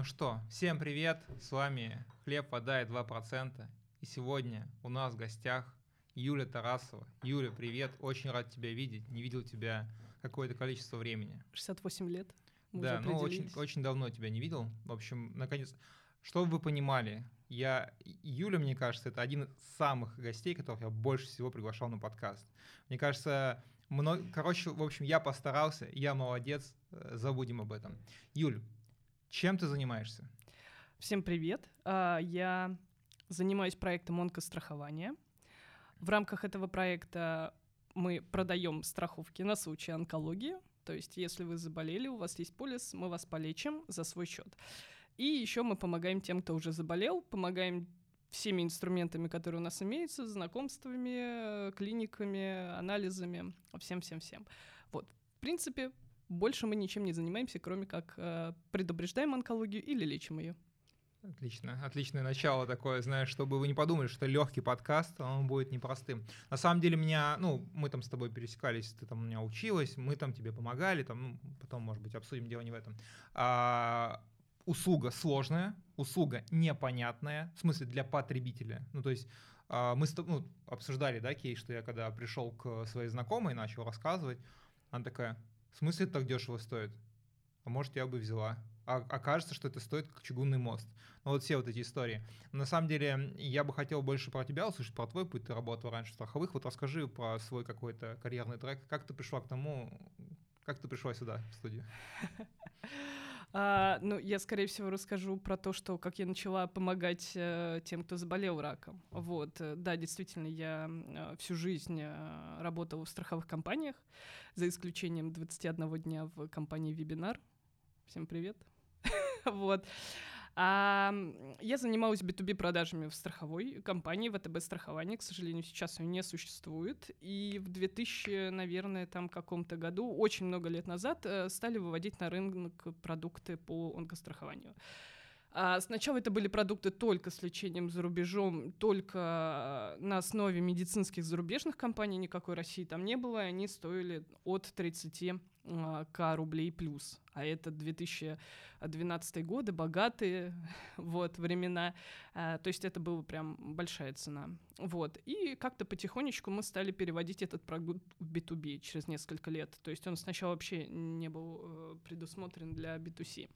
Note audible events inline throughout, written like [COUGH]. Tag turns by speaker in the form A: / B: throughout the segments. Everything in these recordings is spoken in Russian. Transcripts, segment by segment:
A: Ну что, всем привет, с вами Хлеб, вода и 2%. И сегодня у нас в гостях Юля Тарасова. Юля, привет, очень рад тебя видеть, не видел тебя какое-то количество времени.
B: 68 лет. Мы
A: да, ну очень, очень давно тебя не видел. В общем, наконец, чтобы вы понимали, я, Юля, мне кажется, это один из самых гостей, которых я больше всего приглашал на подкаст. Мне кажется, много, короче, в общем, я постарался, я молодец, э, забудем об этом. Юль, чем ты занимаешься?
B: Всем привет. А, Я занимаюсь проектом онкострахования. В рамках этого проекта мы продаем страховки на случай онкологии. То есть, если вы заболели, у вас есть полис, мы вас полечим за свой счет. И еще мы помогаем тем, кто уже заболел, помогаем всеми инструментами, которые у нас имеются, знакомствами, клиниками, анализами, всем-всем-всем. Вот, в принципе, больше мы ничем не занимаемся, кроме как э, предупреждаем онкологию или лечим ее.
A: Отлично, отличное начало такое, знаешь, чтобы вы не подумали, что легкий подкаст, он будет непростым. На самом деле меня, ну, мы там с тобой пересекались, ты там у меня училась, мы там тебе помогали, там, ну, потом, может быть, обсудим, дело не в этом. А, услуга сложная, услуга непонятная, в смысле для потребителя. Ну, то есть а, мы ну, обсуждали, да, кейс, что я когда пришел к своей знакомой, начал рассказывать, она такая, в смысле это так дешево стоит? А может, я бы взяла. А окажется, что это стоит как чугунный мост. Ну, вот все вот эти истории. На самом деле, я бы хотел больше про тебя услышать, про твой путь. Ты работал раньше в страховых. Вот расскажи про свой какой-то карьерный трек. Как ты пришла к тому, как ты пришла сюда, в студию? [LAUGHS]
B: А, ну, я, скорее всего, расскажу про то, что как я начала помогать э, тем, кто заболел раком. Вот, э, да, действительно, я э, всю жизнь э, работала в страховых компаниях, за исключением 21 дня в компании Вебинар. Всем привет. [LAUGHS] Вот. А, я занималась B2B продажами в страховой компании ВТБ страхование. К сожалению, сейчас ее не существует. И в 2000, наверное, там каком-то году, очень много лет назад, э, стали выводить на рынок продукты по онкострахованию. А сначала это были продукты только с лечением за рубежом, только на основе медицинских зарубежных компаний, никакой России там не было, и они стоили от 30 а, к рублей плюс. А это 2012 годы, богатые [LAUGHS] вот, времена. А, то есть это была прям большая цена. Вот. И как-то потихонечку мы стали переводить этот продукт в B2B через несколько лет. То есть он сначала вообще не был э, предусмотрен для B2C.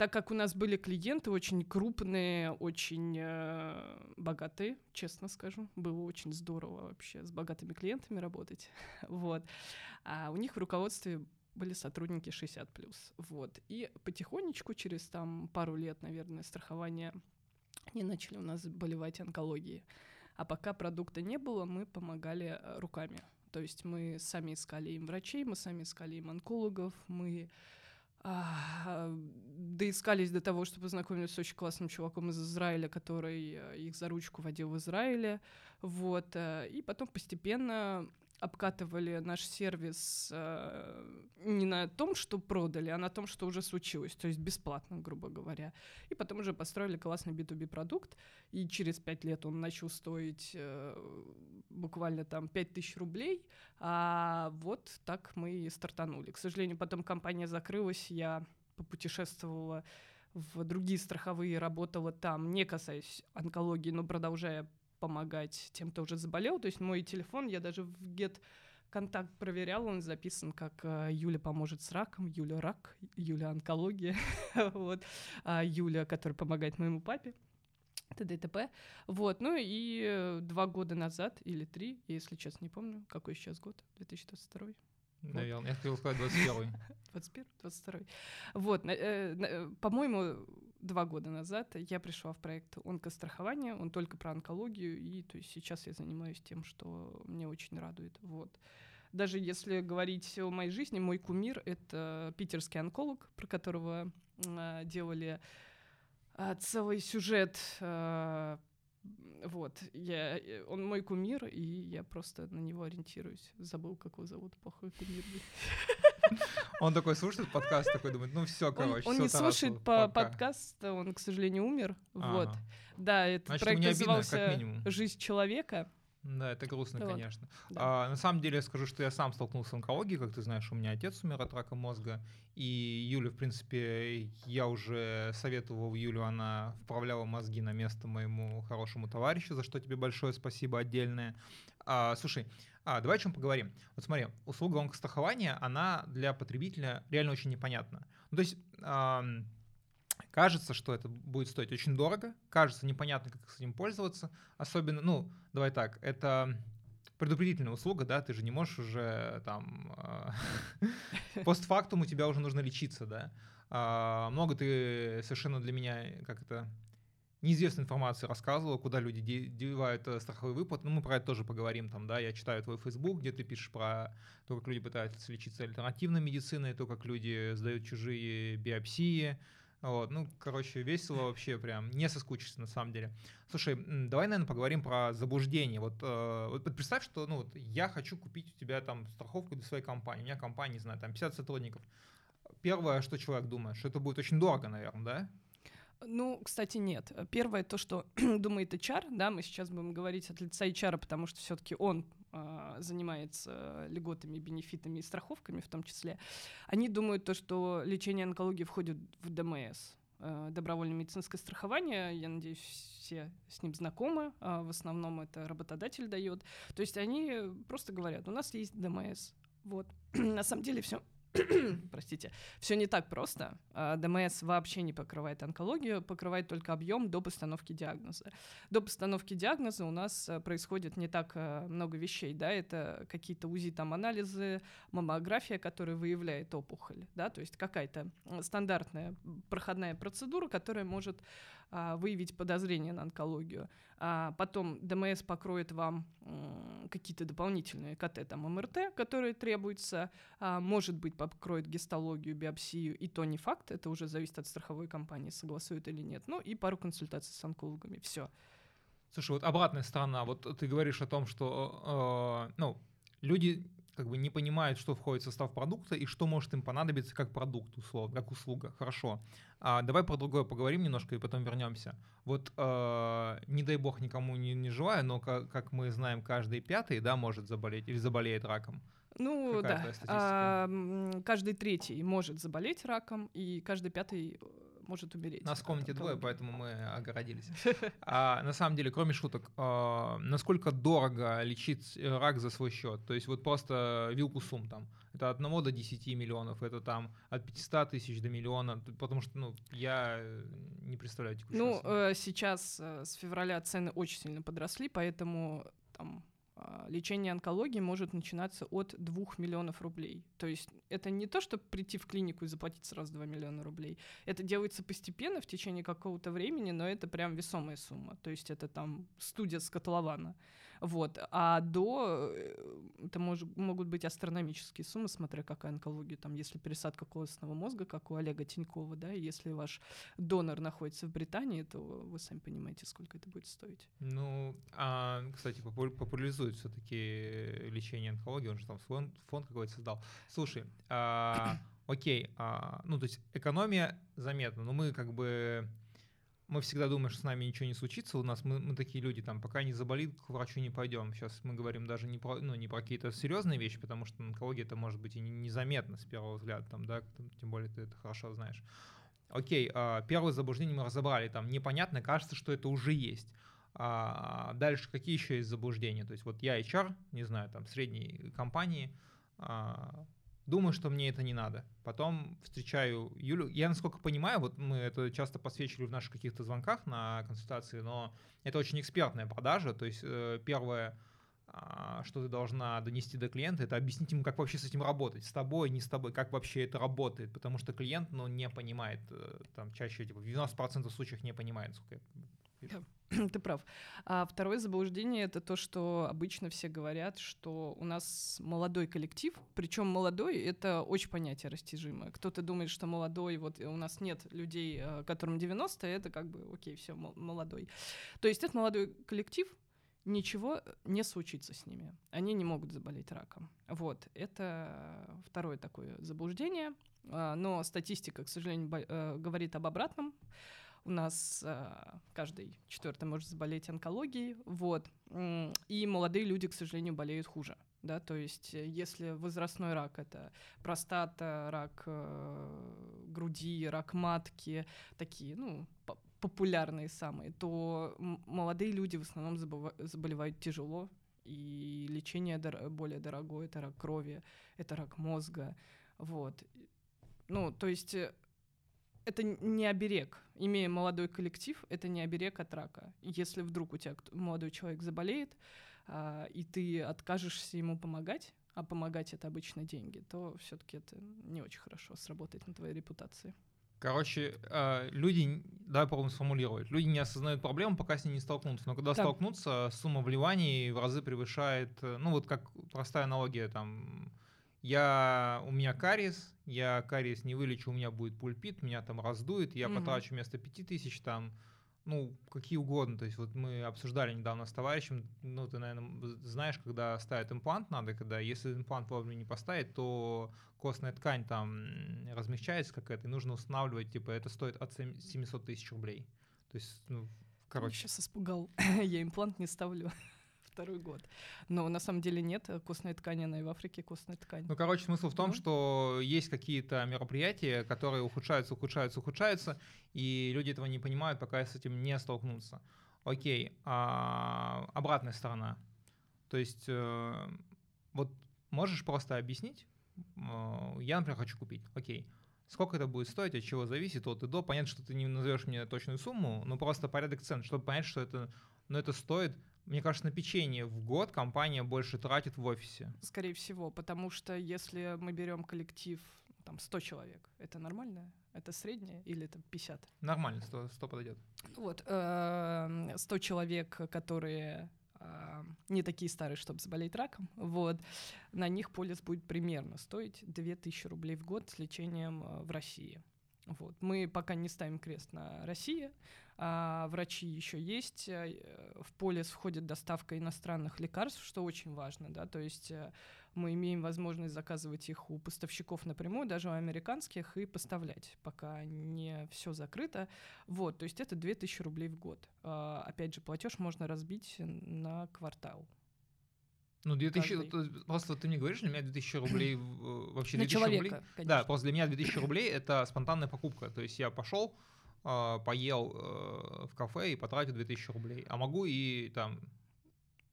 B: Так как у нас были клиенты очень крупные, очень э, богатые, честно скажу, было очень здорово вообще с богатыми клиентами работать. [LAUGHS] вот. А у них в руководстве были сотрудники 60+. Вот. И потихонечку, через там пару лет, наверное, страхования, они начали у нас болевать онкологией. А пока продукта не было, мы помогали э, руками. То есть мы сами искали им врачей, мы сами искали им онкологов, мы доискались до того, чтобы познакомиться с очень классным чуваком из Израиля, который э, их за ручку водил в Израиле. Вот. э, И потом постепенно обкатывали наш сервис э, не на том, что продали, а на том, что уже случилось, то есть бесплатно, грубо говоря. И потом уже построили классный B2B продукт, и через пять лет он начал стоить э, буквально там 5000 рублей, а вот так мы и стартанули. К сожалению, потом компания закрылась, я попутешествовала в другие страховые, работала там, не касаясь онкологии, но продолжая помогать тем, кто уже заболел. То есть мой телефон, я даже в Get контакт проверяла, он записан как э, Юля поможет с раком, Юля рак, Юля онкология, [LAUGHS] вот, а Юля, которая помогает моему папе т.д. т.п. Вот, ну и э, два года назад, или три, я, если честно, не помню, какой сейчас год, 2022
A: Наверное, я хотел сказать 21
B: 21 22 Вот, э, э, по-моему, два года назад я пришла в проект онкострахования, он только про онкологию, и то есть сейчас я занимаюсь тем, что мне очень радует. Вот. Даже если говорить о моей жизни, мой кумир — это питерский онколог, про которого а, делали а, целый сюжет. а, вот, я, э, он мой кумир, и я просто на него ориентируюсь. Забыл, как его зовут, плохой кумир.
A: Он такой слушает подкаст, такой думает, ну все, короче,
B: он не слушает по подкаст, он, к сожалению, умер. Вот. Да, этот
A: Значит,
B: проект назывался. «Жизнь человека».
A: Да, это грустно,
B: Вот.
A: конечно.
B: Да.
A: А, на самом деле я скажу, что я сам столкнулся с онкологией, как ты знаешь, у меня отец умер от рака мозга, и Юля, в принципе, я уже советовал Юлю, она вправляла мозги на место моему хорошему товарищу, за что тебе большое спасибо отдельное. А, слушай, а, давай о чем поговорим. Вот смотри, услуга онкострахования, она для потребителя реально очень непонятна. Ну, то есть кажется, что это будет стоить очень дорого, кажется непонятно, как с этим пользоваться, особенно, ну, давай так, это предупредительная услуга, да, ты же не можешь уже там а, [LAUGHS] постфактум у тебя уже нужно лечиться, да. А, Много ты совершенно для меня, как это, неизвестной информации рассказывала, куда люди де- девают э, страховой выплат. Ну, мы про это тоже поговорим там, да. Я читаю твой Facebook, где ты пишешь про то, как люди пытаются лечиться альтернативной медициной, то, как люди сдают чужие биопсии. Вот, ну, короче, весело вообще прям, не соскучишься на самом деле. Слушай, давай, наверное, поговорим про заблуждение. Вот, э, вот представь, что, ну, вот я хочу купить у тебя там страховку для своей компании. У меня компания, не знаю, там 50 сотрудников. Первое, что человек думает, что это будет очень дорого, наверное, да?
B: Ну, кстати, нет. Первое то, что [CLEARS THROAT] думает HR, да, мы сейчас будем говорить от лица HR, потому что все-таки он а, занимается льготами, бенефитами и страховками в том числе. Они думают то, что лечение онкологии входит в ДМС, э, добровольное медицинское страхование. Я надеюсь, все с ним знакомы. а В основном это работодатель дает. То есть они просто говорят, у нас есть ДМС. Вот. [CLEARS THROAT] На самом деле все [CLEARS THROAT] простите, все не так просто. А, ДМС вообще не покрывает онкологию, покрывает только объем до постановки диагноза. До постановки диагноза у нас э, происходит не так э, много вещей, да, это какие-то УЗИ, там анализы, маммография, которая выявляет опухоль, да, то есть какая-то стандартная проходная процедура, которая может а, выявить подозрение на онкологию. А потом ДМС покроет вам какие-то дополнительные КТ, там МРТ, которые требуются, а, может быть, покроет гистологию, биопсию, и то не факт, это уже зависит от страховой компании, согласует или нет. Ну и пару консультаций с онкологами, все.
A: Слушай, вот обратная сторона. Вот ты говоришь о том, что э, ну, люди как бы не понимают, что входит в состав продукта и что может им понадобиться как продукт, условно, как услуга. Хорошо. А, давай про другое поговорим немножко и потом вернемся. Вот э, не дай бог никому не, не желаю, но как, как мы знаем, каждый пятый, да, может заболеть или заболеет раком.
B: Ну
A: Какая
B: да? А, каждый третий может заболеть раком, и каждый пятый э, может умереть.
A: Нас в комнате двое, поэтому мы огородились. [LAUGHS] А, на самом деле, кроме шуток, а, насколько дорого лечить э, рак за свой счет? То есть вот просто вилку сумм там. Это от 1 до 10 миллионов, это там от 500 тысяч до миллиона, потому что, ну, я э, не представляю текущую
B: Ну, э, сейчас э, с февраля цены очень сильно подросли, поэтому там лечение онкологии может начинаться от 2 миллионов рублей. То есть это не то, чтобы прийти в клинику и заплатить сразу 2 миллиона рублей. Это делается постепенно в течение какого-то времени, но это прям весомая сумма. То есть это там студия с котлована. Вот. А до э, это мож- могут быть астрономические суммы, смотря какая онкология. Там, если пересадка костного мозга, как у Олега Тинькова, да, и если ваш донор находится в Британии, то вы сами понимаете, сколько это будет стоить.
A: Ну, а, кстати, попу- популяризует все-таки лечение онкологии, он же там фонд, фонд какой-то создал. Слушай, а, [COUGHS] окей, а, ну, то есть экономия заметна, но мы как бы, мы всегда думаем, что с нами ничего не случится, у нас мы, мы такие люди, там, пока не заболит, к врачу не пойдем. Сейчас мы говорим даже не про, ну, не про какие-то серьезные вещи, потому что онкология это может быть и не- незаметно с первого взгляда, там, да, тем более ты это хорошо знаешь. Окей, а, первое заблуждение мы разобрали, там непонятно, кажется, что это уже есть. А, дальше какие еще есть заблуждения? То есть вот я HR, не знаю, там средней компании, а, думаю, что мне это не надо. Потом встречаю Юлю. Я, насколько понимаю, вот мы это часто посвечивали в наших каких-то звонках на консультации, но это очень экспертная продажа. То есть э, первое, а, что ты должна донести до клиента, это объяснить ему, как вообще с этим работать, с тобой, не с тобой, как вообще это работает, потому что клиент, ну, не понимает, э, там, чаще, типа, в 90% случаев не понимает, сколько я [CLEARS THROAT]
B: Ты прав. А второе заблуждение это то, что обычно все говорят, что у нас молодой коллектив, причем молодой это очень понятие растяжимое. Кто-то думает, что молодой, вот у нас нет людей, э, которым 90, это как бы окей, все молодой. То есть это молодой коллектив, ничего не случится с ними. Они не могут заболеть раком. Вот, это второе такое заблуждение. А, Но статистика, к сожалению, э, говорит об обратном. У нас э, каждый четвертый может заболеть онкологией, вот, и молодые люди, к сожалению, болеют хуже да, то есть э, если возрастной рак это простата, рак э, груди, рак матки, такие, ну, популярные самые, то молодые люди в основном заболевают тяжело, и лечение дор- более дорогое, это рак крови, это рак мозга, вот. Ну, то есть это не оберег. Имея молодой коллектив, это не оберег от рака. Если вдруг у тебя молодой человек заболеет, а, и ты откажешься ему помогать, а помогать это обычно деньги, то все-таки это не очень хорошо сработает на твоей репутации.
A: Короче, э, люди, давай попробуем сформулировать, люди не осознают проблему, пока с ней не столкнутся. Но когда так. столкнутся, сумма вливаний в разы превышает, э, ну вот как простая аналогия, там, я, у меня кариес, я кариес не вылечу, у меня будет пульпит, меня там раздует, я угу. потрачу вместо 5000 там ну, какие угодно. То есть вот мы обсуждали недавно с товарищем, ну, ты, наверное, знаешь, когда ставят имплант надо, когда если имплант вовремя не поставить, то костная ткань там размягчается какая-то, и нужно устанавливать, типа, это стоит от 700 тысяч рублей. То есть, ну, короче.
B: Сейчас испугал. [LAUGHS] Я имплант не ставлю второй год. Но на самом деле нет, э, костной ткани, она и в Африке костная ткань.
A: Ну, короче, смысл в том, ну. что есть какие-то мероприятия, которые ухудшаются, ухудшаются, ухудшаются, и люди этого не понимают, пока с этим не столкнутся. Окей, а обратная сторона. То есть, э, вот можешь просто объяснить, э, я, например, хочу купить, окей, Сколько это будет стоить, от чего зависит, от и до. Понятно, что ты не назовешь мне точную сумму, но просто порядок цен, чтобы понять, что это, ну, это стоит мне кажется, на печенье в год компания больше тратит в офисе.
B: Скорее всего, потому что если мы берем коллектив там 100 человек, это нормально? Это среднее или это 50?
A: Нормально, 100, 100 подойдет.
B: Вот, 100 эм, человек, которые э, не такие старые, чтобы заболеть раком, вот, на них полис будет примерно стоить 2000 рублей в год с лечением э, в России. Вот. Мы пока не ставим крест на России, а врачи еще есть. Э, в полис входит доставка иностранных лекарств, что очень важно, да, то есть э, мы имеем возможность заказывать их у поставщиков напрямую, даже у американских, и поставлять, пока не все закрыто. Вот, то есть это 2000 рублей в год. А, опять же, платеж можно разбить на квартал.
A: Ну, 2000, каждый. просто ты мне говоришь, для меня 2000 рублей вообще 2000
B: На человека,
A: рублей. Конечно. Да, просто для меня 2000 рублей это спонтанная покупка. То есть я пошел, а, поел э, в кафе и потратил 2000 рублей. А могу и там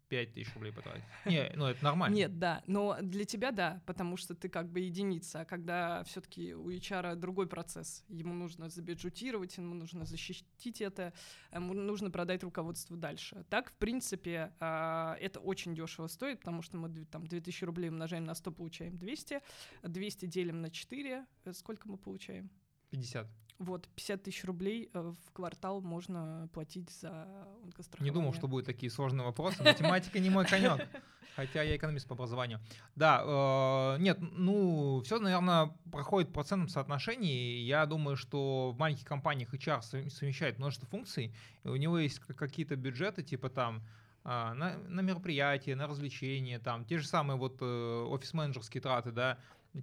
A: 5 тысяч рублей потратить. Не, ну это нормально.
B: Нет, да, но для тебя да, потому что ты как бы единица, а когда все-таки у HR другой процесс, ему нужно забюджетировать, ему нужно защитить это, ему нужно продать руководство дальше. Так, в принципе, а, это очень дешево стоит, потому что мы там 2000 рублей умножаем на 100, получаем 200, 200 делим на 4, э, сколько мы получаем?
A: 50.
B: Вот, 50 тысяч рублей э, в квартал можно платить за
A: онкострахование. Не думал, что будут такие сложные вопросы. Математика не мой конек. Хотя я экономист по образованию. Да, э, нет, ну, все, наверное, проходит в процентном соотношении. Я думаю, что в маленьких компаниях HR совмещает множество функций. И у него есть какие-то бюджеты, типа там а, на, на мероприятия, на развлечения, там, те же самые вот э, офис-менеджерские траты, да,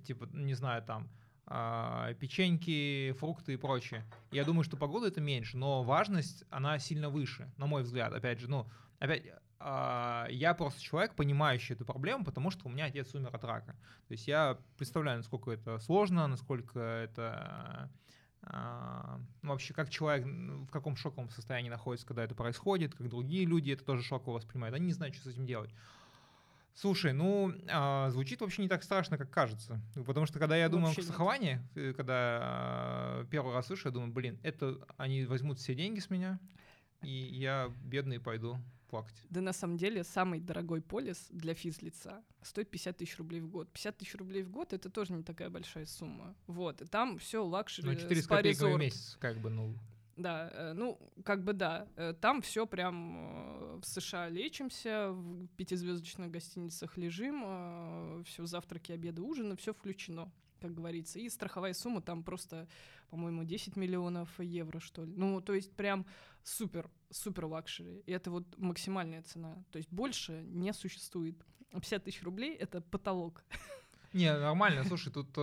A: типа, не знаю, там, печеньки, фрукты и прочее. Я думаю, что погода это меньше, но важность, она сильно выше, на мой взгляд. Опять же, ну, опять, а, я просто человек, понимающий эту проблему, потому что у меня отец умер от рака. То есть я представляю, насколько это сложно, насколько это а, ну, вообще, как человек в каком шоковом состоянии находится, когда это происходит, как другие люди это тоже шоково воспринимают. Они не знают, что с этим делать. Слушай, ну, а, звучит вообще не так страшно, как кажется. Потому что когда я думаю о страховании, э, когда а, первый раз слышу, я думаю, блин, это они возьмут все деньги с меня, и я бедный пойду плакать.
B: Да на самом деле самый дорогой полис для физлица стоит 50 тысяч рублей в год. 50 тысяч рублей в год это тоже не такая большая сумма. Вот, и там все luxury,
A: Ну, 4 с копейками в месяц, как бы, ну...
B: Да, э, ну, как бы да. Э, там все прям э, в США лечимся, в пятизвездочных гостиницах лежим, все завтраки, обеды, ужины, все включено, как говорится. И страховая сумма там просто, по-моему, 10 миллионов евро, что ли. Ну, то есть прям супер, супер luxury. И это вот максимальная цена. То есть больше не существует. 50 тысяч рублей — это потолок.
A: Не, нормально. Слушай, тут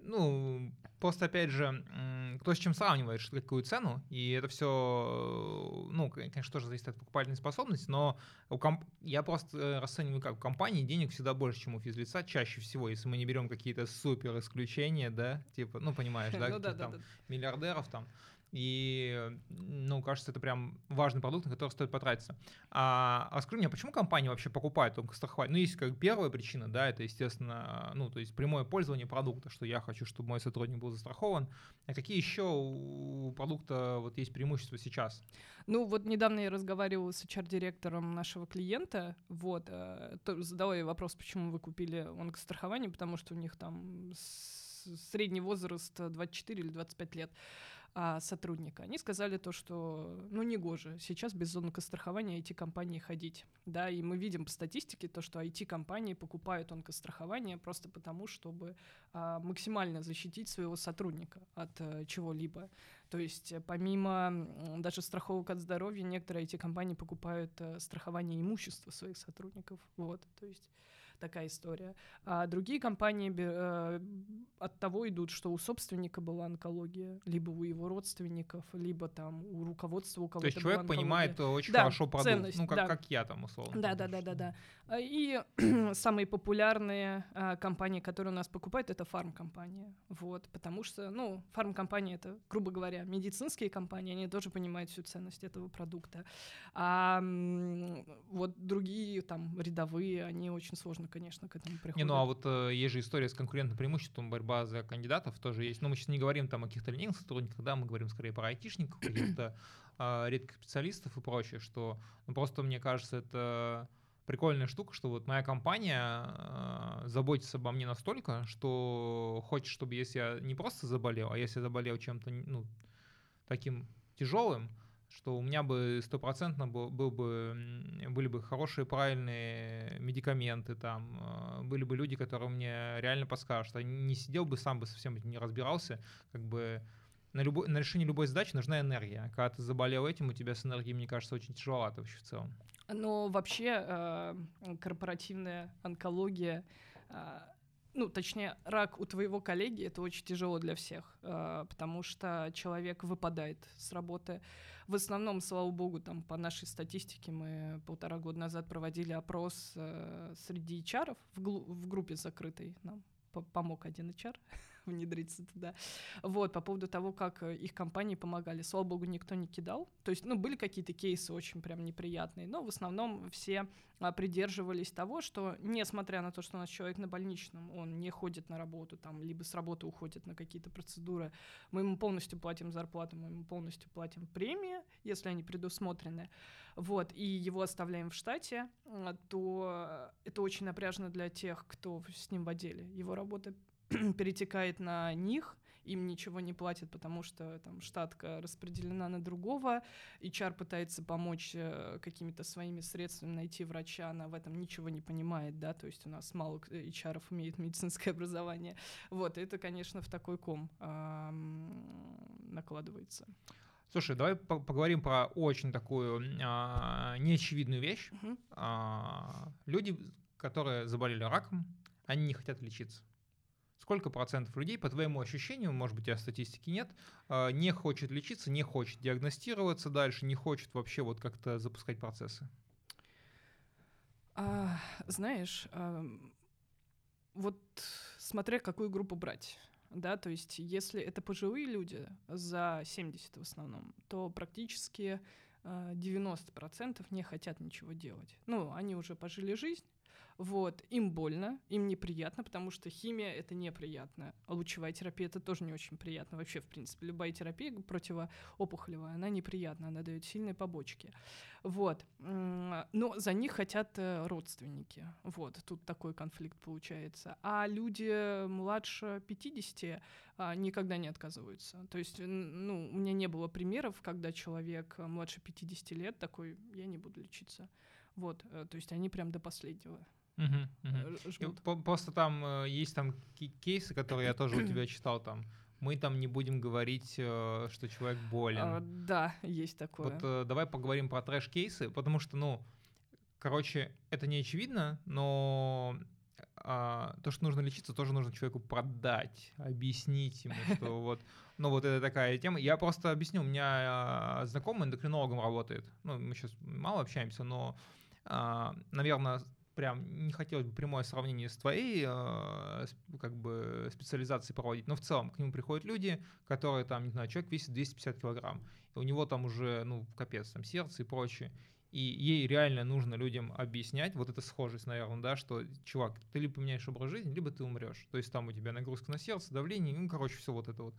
A: ну, просто, опять же, кто с чем сравнивает, что какую цену, и это все, ну, конечно, тоже зависит от покупательной способности, но у комп... я просто расцениваю как, у компании денег всегда больше, чем у физлица, чаще всего, если мы не берем какие-то супер исключения, да, типа, ну, понимаешь, да, [LAUGHS]
B: ну,
A: миллиардеров там, и, ну, кажется, это прям важный продукт, на который стоит потратиться. А, а скажи мне, почему компания вообще покупает только страховать? Ну, есть как первая причина, да, это, естественно, ну, то есть прямое пользование продукта, что я хочу, чтобы мой сотрудник был застрахован. А какие еще у продукта вот есть преимущества сейчас?
B: Ну, вот недавно я разговаривала с HR-директором нашего клиента, вот, э, задала ей вопрос, почему вы купили онкострахование, потому что у них там средний возраст 24 или 25 лет а, сотрудника. Они сказали то, что ну не гоже сейчас без онкострахования IT-компании ходить. Да, и мы видим по статистике то, что IT-компании покупают онкострахование просто потому, чтобы а, максимально защитить своего сотрудника от а, чего-либо. То есть э, помимо даже страховок от здоровья, некоторые IT-компании покупают а, страхование имущества своих сотрудников. Вот, то есть такая история. А другие компании э, от того идут, что у собственника была онкология, либо у его родственников, либо там у руководства у кого-то
A: То есть человек
B: онкология.
A: понимает очень
B: да,
A: хорошо продукт,
B: ценность,
A: ну как,
B: да.
A: как я там условно.
B: Да, да, да, да, да. И [CLEARS THROAT] самые популярные а, компании, которые у нас покупают, это фармкомпания. Вот, потому что, ну, фармкомпания это, грубо говоря, медицинские компании, они тоже понимают всю ценность этого продукта. А вот другие там рядовые, они очень сложно, конечно, к этому приходят.
A: Не, ну а вот э, есть же история с конкурентным преимуществом, борьба за кандидатов тоже есть. Но мы сейчас не говорим там о каких-то линейных сотрудниках, да, мы говорим скорее про айтишников, каких-то э, редких специалистов и прочее, что ну, просто мне кажется, это прикольная штука, что вот моя компания э, заботится обо мне настолько, что хочет, чтобы если я не просто заболел, а если я заболел чем-то ну, таким тяжелым, что у меня бы стопроцентно был, бы, были бы хорошие, правильные медикаменты, там, э, были бы люди, которые мне реально подскажут. А не сидел бы сам бы совсем не разбирался, как бы на, любой, на решение любой задачи нужна энергия. Когда ты заболел этим, у тебя с энергией, мне кажется, очень тяжеловато вообще в целом.
B: Но вообще э, корпоративная онкология, э, ну, точнее, рак у твоего коллеги это очень тяжело для всех, э, потому что человек выпадает с работы. В основном, слава богу, там по нашей статистике мы полтора года назад проводили опрос э, среди HR в, в группе закрытой нам помог один HR [LAUGHS] внедриться туда. Вот, по поводу того, как э, их компании помогали. Слава богу, никто не кидал. То есть, ну, были какие-то кейсы очень прям неприятные, но в основном все а, придерживались того, что, несмотря на то, что у нас человек на больничном, он не ходит на работу, там, либо с работы уходит на какие-то процедуры, мы ему полностью платим зарплату, мы ему полностью платим премии, если они предусмотрены, вот, и его оставляем в штате, а, то это очень напряжно для тех, кто с ним в отделе. Его работа [CLEARS THROAT] перетекает на них, им ничего не платят, потому что там штатка распределена на другого, HR пытается помочь э, какими-то своими средствами найти врача, она в этом ничего не понимает, да, то есть у нас мало HR имеет медицинское [LAUGHS] образование. Вот, это, конечно, в такой ком э, накладывается.
A: Слушай, давай поговорим про очень такую а, неочевидную вещь. Угу. А, люди, которые заболели раком, они не хотят лечиться. Сколько процентов людей, по твоему ощущению, может быть, у тебя статистики нет, а, не хочет лечиться, не хочет диагностироваться дальше, не хочет вообще вот как-то запускать процессы?
B: А, знаешь, а, вот смотря какую группу брать. Да, то есть, если это пожилые люди за 70 в основном, то практически 90% не хотят ничего делать. Ну, они уже пожили жизнь, вот, им больно, им неприятно, потому что химия — это неприятно. А лучевая терапия — это тоже не очень приятно. Вообще, в принципе, любая терапия противоопухолевая, она неприятна, она дает сильные побочки. Вот. Но за них хотят э, родственники. Вот, тут такой конфликт получается. А люди младше 50 а, никогда не отказываются. То есть, ну, у меня не было примеров, когда человек младше 50 лет такой, я не буду лечиться. Вот, э, то есть они прям до последнего
A: Угу, угу. Просто там э, есть там кейсы, которые я тоже у тебя читал там. Мы там не будем говорить, э, что человек болен. А,
B: да, есть такое.
A: Вот давай поговорим про трэш-кейсы, потому что, ну, короче, это не очевидно, но а, то, что нужно лечиться, тоже нужно человеку продать, объяснить ему, [LAUGHS] что вот, ну вот это такая тема. Я просто объясню, у меня знакомый эндокринологом работает, ну мы сейчас мало общаемся, но, а, наверное, прям не хотелось бы прямое сравнение с твоей э, как бы специализацией проводить, но в целом к нему приходят люди, которые там, не знаю, человек весит 250 килограмм, и у него там уже, ну, капец, там сердце и прочее, и ей реально нужно людям объяснять, вот эта схожесть, наверное, да, что, чувак, ты либо поменяешь образ жизни, либо ты умрешь. То есть там у тебя нагрузка на сердце, давление, ну, короче, все вот это вот.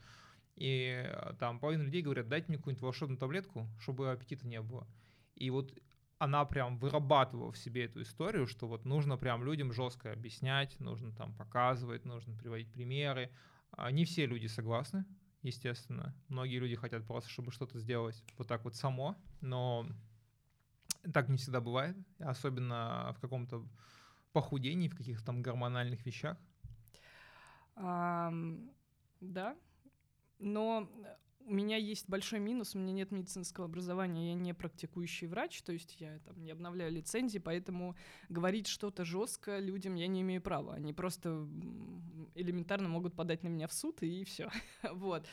A: И э, там половина людей говорят, дайте мне какую-нибудь волшебную таблетку, чтобы аппетита не было. И вот она прям вырабатывала в себе эту историю, что вот нужно прям людям жестко объяснять, нужно там показывать, нужно приводить примеры. Не все люди согласны, естественно. Многие люди хотят просто, чтобы что-то сделать вот так вот само, но так не всегда бывает, особенно в каком-то похудении, в каких-то там гормональных вещах.
B: Um, да, но у меня есть большой минус, у меня нет медицинского образования, я не практикующий врач, то есть я там не обновляю лицензии, поэтому говорить что-то жестко людям я не имею права. Они просто элементарно могут подать на меня в суд и все. [LAUGHS] вот.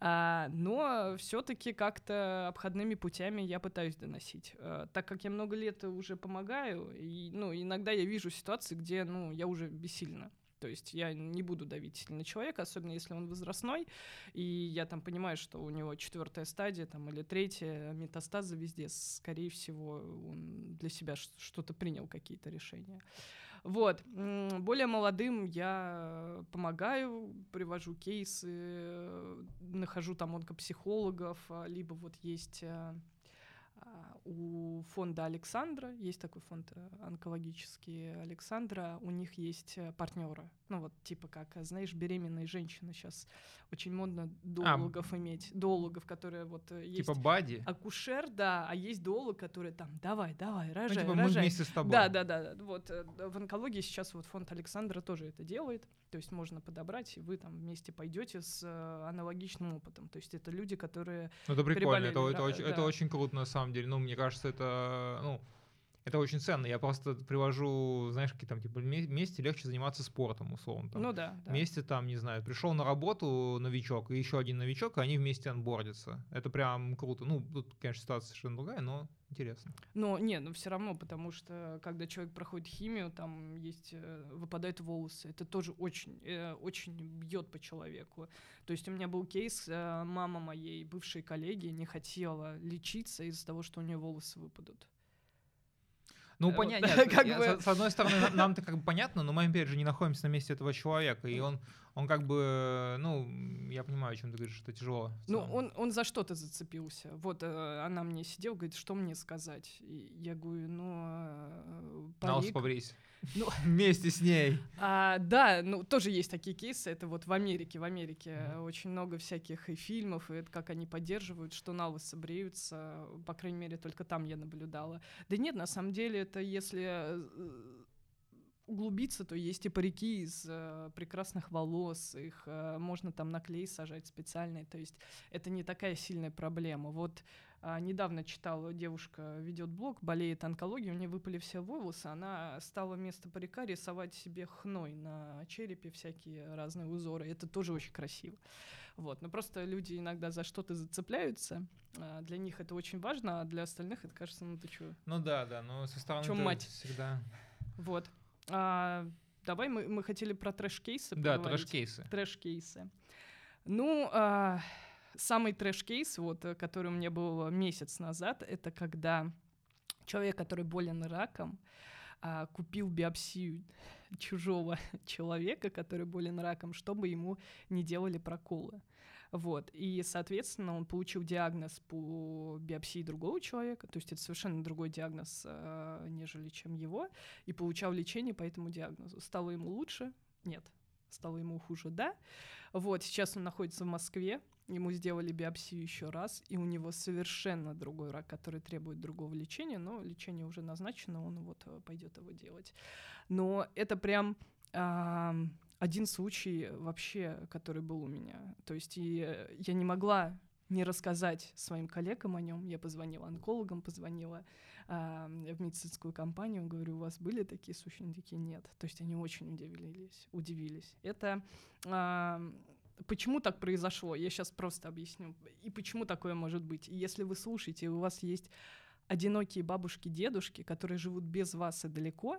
B: А, но все-таки как-то обходными путями я пытаюсь доносить. А, так как я много лет уже помогаю, и, ну, иногда я вижу ситуации, где ну, я уже бессильна. То есть я не буду давить на человека, особенно если он возрастной, и я там понимаю, что у него четвертая стадия там, или третья метастазы везде, скорее всего, он для себя что-то принял, какие-то решения. Вот. Более молодым я помогаю, привожу кейсы, нахожу там онкопсихологов, а, либо вот есть а, а, у фонда Александра, есть такой фонд э, онкологический Александра, у них есть э, партнеры. Ну вот типа как, знаешь, беременные женщины сейчас очень модно доологов а, иметь. Доологов, которые вот э, есть...
A: Типа бади?
B: Акушер, да, а есть доолог, который там, давай, давай, рожай, ну,
A: типа
B: рожай.
A: мы вместе с тобой.
B: Да, да, да. Вот в онкологии сейчас вот фонд Александра тоже это делает. То есть можно подобрать, и вы там вместе пойдете с аналогичным опытом. То есть это люди, которые...
A: Ну это прикольно, это, это, очень, да. это очень круто на самом деле. Ну, мне кажется, это, ну, это очень ценно. Я просто привожу, знаешь, какие там, типа, вместе легче заниматься спортом, условно. Там.
B: Ну да, да.
A: Вместе там, не знаю, пришел на работу новичок и еще один новичок, и они вместе анбордятся. Это прям круто. Ну, тут, конечно, ситуация совершенно другая, но интересно.
B: Но не, но все равно, потому что когда человек проходит химию, там есть э, выпадают волосы. Это тоже очень, э, очень бьет по человеку. То есть у меня был кейс, э, мама моей бывшей коллеги не хотела лечиться из-за того, что у нее волосы выпадут.
A: Ну, понятно. [LAUGHS] как бы... с, одной стороны, нам-то как бы понятно, но мы, опять же, не находимся на месте этого человека, и он, он как бы, ну, я понимаю, о чем ты говоришь, что тяжело.
B: Ну, он, он за что-то зацепился. Вот э, она мне сидела, говорит, что мне сказать? И я говорю, ну, э,
A: парик. На побрейся. Ну, [LAUGHS] Вместе с ней.
B: А, да, ну тоже есть такие кейсы. Это вот в Америке. В Америке mm-hmm. очень много всяких и фильмов, и это как они поддерживают, что на лысо бреются. По крайней мере, только там я наблюдала. Да нет, на самом деле, это если э, углубиться, то есть и парики из э, прекрасных волос, их э, можно там на клей сажать специальный, то есть это не такая сильная проблема. Вот а, недавно читала, девушка ведет блог, болеет онкологией, у нее выпали все волосы, она стала вместо парика рисовать себе хной на черепе всякие разные узоры. Это тоже очень красиво. Вот. Но просто люди иногда за что-то зацепляются. А для них это очень важно, а для остальных это кажется, ну ты чё?
A: Ну да, да, но со стороны
B: Чем мать?
A: всегда.
B: Вот. А, давай мы, мы хотели про трэш-кейсы
A: Да, трэш-кейсы.
B: Трэш-кейсы. Ну, а, самый трэш-кейс, вот, э, который у меня был месяц назад, это когда человек, который болен раком, а, купил биопсию чужого [LAUGHS] человека, который болен раком, чтобы ему не делали проколы. Вот. И, соответственно, он получил диагноз по биопсии другого человека, то есть это совершенно другой диагноз, э, нежели чем его, и получал лечение по этому диагнозу. Стало ему лучше? Нет. Стало ему хуже? Да. Вот. Сейчас он находится в Москве, Ему сделали биопсию еще раз, и у него совершенно другой рак, который требует другого лечения, но лечение уже назначено, он вот э, пойдет его делать. Но это прям а, один случай вообще, который был у меня. То есть и я не могла не рассказать своим коллегам о нем. Я позвонила онкологам, позвонила э, в медицинскую компанию, говорю, у вас были такие случаи? Нет. То есть они очень удивились. удивились. Это э, почему так произошло? Я сейчас просто объясню. И почему такое может быть? И если вы слушаете, у вас есть одинокие бабушки, дедушки, которые живут без вас и далеко,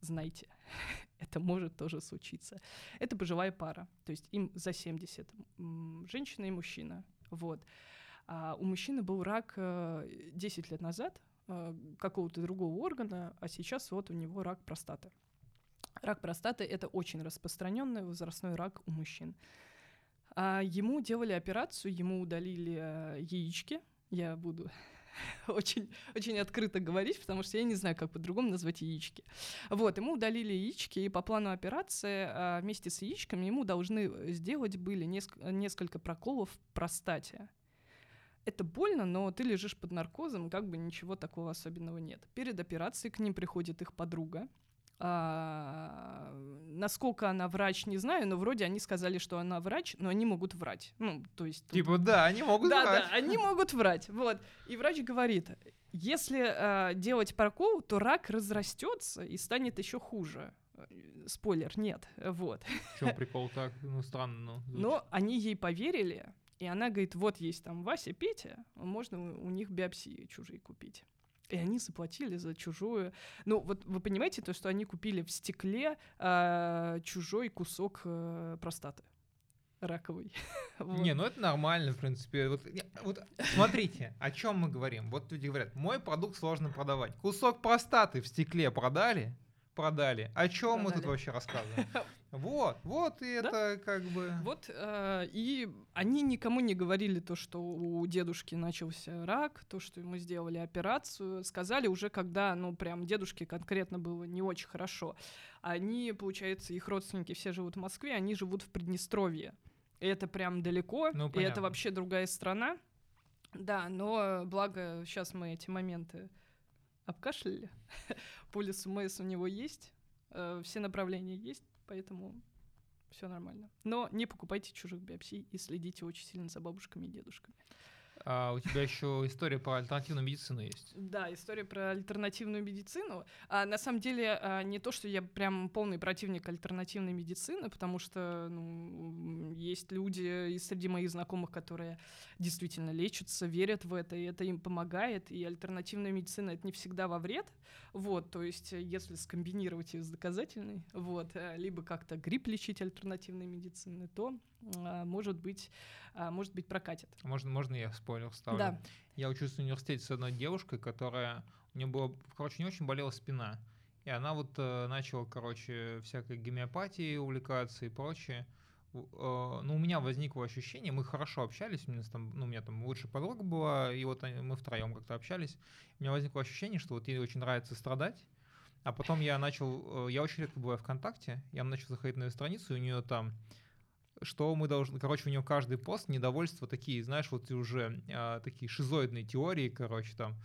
B: знайте, [LAUGHS] это может тоже случиться. Это пожилая пара, то есть им за 70, женщина и мужчина. Вот. А у мужчины был рак 10 э, лет назад э, какого-то другого органа, а сейчас вот у него рак простаты. Рак простаты это очень распространенный возрастной рак у мужчин. А ему делали операцию, ему удалили э, яички. Я буду [LAUGHS] очень, очень открыто говорить, потому что я не знаю, как по-другому назвать яички. Вот, ему удалили яички, и по плану операции а, вместе с яичками ему должны сделать были неск- несколько проколов в простате. Это больно, но ты лежишь под наркозом, как бы ничего такого особенного нет. Перед операцией к ним приходит их подруга, а, насколько она врач, не знаю, но вроде они сказали, что она врач, но они могут врать. Ну, то есть... Тут...
A: Типа, да, они могут
B: да,
A: врать.
B: Да, они могут врать. Вот. И врач говорит, если э, делать прокол, то рак разрастется и станет еще хуже. Спойлер, нет. Вот.
A: В чем прикол так? Ну, странно.
B: Но, но они ей поверили, и она говорит, вот есть там Вася, Петя, можно у них биопсии чужие купить. И они заплатили за чужую. Ну, вот вы понимаете, то, что они купили в стекле э, чужой кусок э, простаты раковый. [LAUGHS]
A: вот. Не, ну это нормально, в принципе. Вот, вот смотрите, о чем мы говорим. Вот люди говорят, мой продукт сложно продавать. Кусок простаты в стекле продали, продали. О чем мы тут вообще рассказываем? [LAUGHS] Вот, вот, и да? это как бы...
B: Вот, э, и они никому не говорили то, что у дедушки начался рак, то, что ему сделали операцию. Сказали уже, когда, ну, прям дедушке конкретно было не очень хорошо. Они, получается, их родственники все живут в Москве, они живут в Приднестровье. И это прям далеко, ну, и это вообще другая страна. Да, но благо сейчас мы эти моменты обкашляли. [LAUGHS] Полис МС у него есть, э, все направления есть, поэтому все нормально. Но не покупайте чужих биопсий и следите очень сильно за бабушками и дедушками.
A: А у тебя еще история про альтернативную медицину есть.
B: Да, история про альтернативную медицину. А, на самом деле, а, не то, что я прям полный противник альтернативной медицины, потому что ну, есть люди и среди моих знакомых, которые действительно лечатся, верят в это, и это им помогает. И альтернативная медицина это не всегда во вред. Вот, то есть, если скомбинировать ее с доказательной, вот, э, либо как-то грипп лечить альтернативной медициной, то а, может быть, а, может быть, прокатит.
A: Можно, можно я спойлер ставлю?
B: Да.
A: Я учусь в университете с одной девушкой, которая... У нее было, короче, не очень болела спина. И она вот э, начала, короче, всякой гомеопатией увлекаться и прочее. Э, ну, у меня возникло ощущение, мы хорошо общались, у меня там, ну, у меня там лучшая подруга была, и вот мы втроем как-то общались. У меня возникло ощущение, что вот ей очень нравится страдать, а потом я начал, э, я очень редко бываю ВКонтакте, я начал заходить на ее страницу, и у нее там что мы должны, короче, у него каждый пост недовольство такие, знаешь, вот уже а, такие шизоидные теории, короче, там,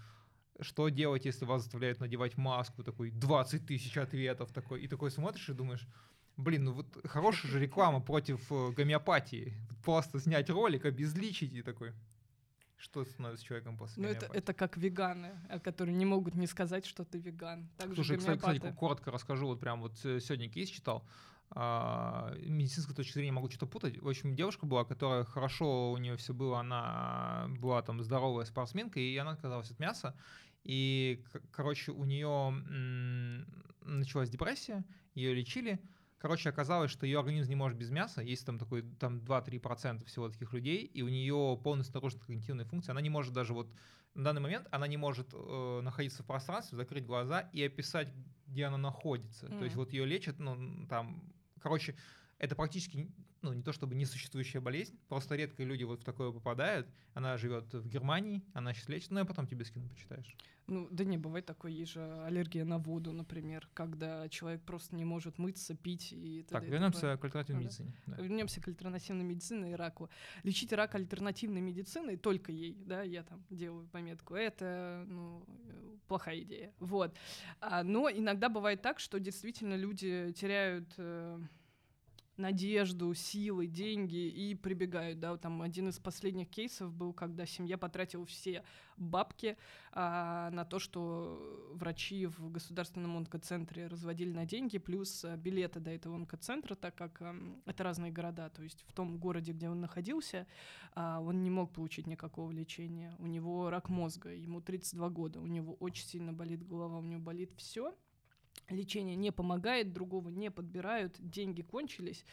A: что делать, если вас заставляют надевать маску, такой 20 тысяч ответов, такой, и такой смотришь и думаешь, блин, ну вот хорошая же реклама против э, гомеопатии, просто снять ролик, обезличить и такой, что становится человеком после
B: Ну, это, это как веганы, э, которые не могут не сказать, что ты веган.
A: Так Слушай, кстати, кстати, коротко расскажу, вот прям вот э, сегодня кейс читал, медицинской точки зрения могу что-то путать. В общем, девушка была, которая хорошо, у нее все было, она была там здоровая спортсменка, и она отказалась от мяса. И, короче, у нее началась депрессия, ее лечили. Короче, оказалось, что ее организм не может без мяса. Есть там такой там 2-3% всего таких людей, и у нее полностью нарушена когнитивная функция. Она не может даже вот на данный момент она не может э, находиться в пространстве, закрыть глаза и описать, где она находится. Mm. То есть вот ее лечат, ну там Короче, это практически ну, не то чтобы несуществующая болезнь, просто редко люди вот в такое попадают. Она живет в Германии, она сейчас лечит, ну я потом тебе скину, почитаешь.
B: Ну, да не, бывает такое, есть же аллергия на воду, например, когда человек просто не может мыться, пить и
A: Так, вернемся к альтернативной медицине.
B: Да. Вернемся к альтернативной медицине и раку. Лечить рак альтернативной медициной только ей, да, я там делаю пометку, это, ну, плохая идея. Вот. А, но иногда бывает так, что действительно люди теряют э, надежду, силы, деньги и прибегают, да, там один из последних кейсов был, когда семья потратила все бабки а, на то, что врачи в государственном онкоцентре разводили на деньги, плюс а, билеты до этого онкоцентра, так как а, это разные города, то есть в том городе, где он находился, а, он не мог получить никакого лечения, у него рак мозга, ему 32 года, у него очень сильно болит голова, у него болит все, лечение не помогает, другого не подбирают, деньги кончились,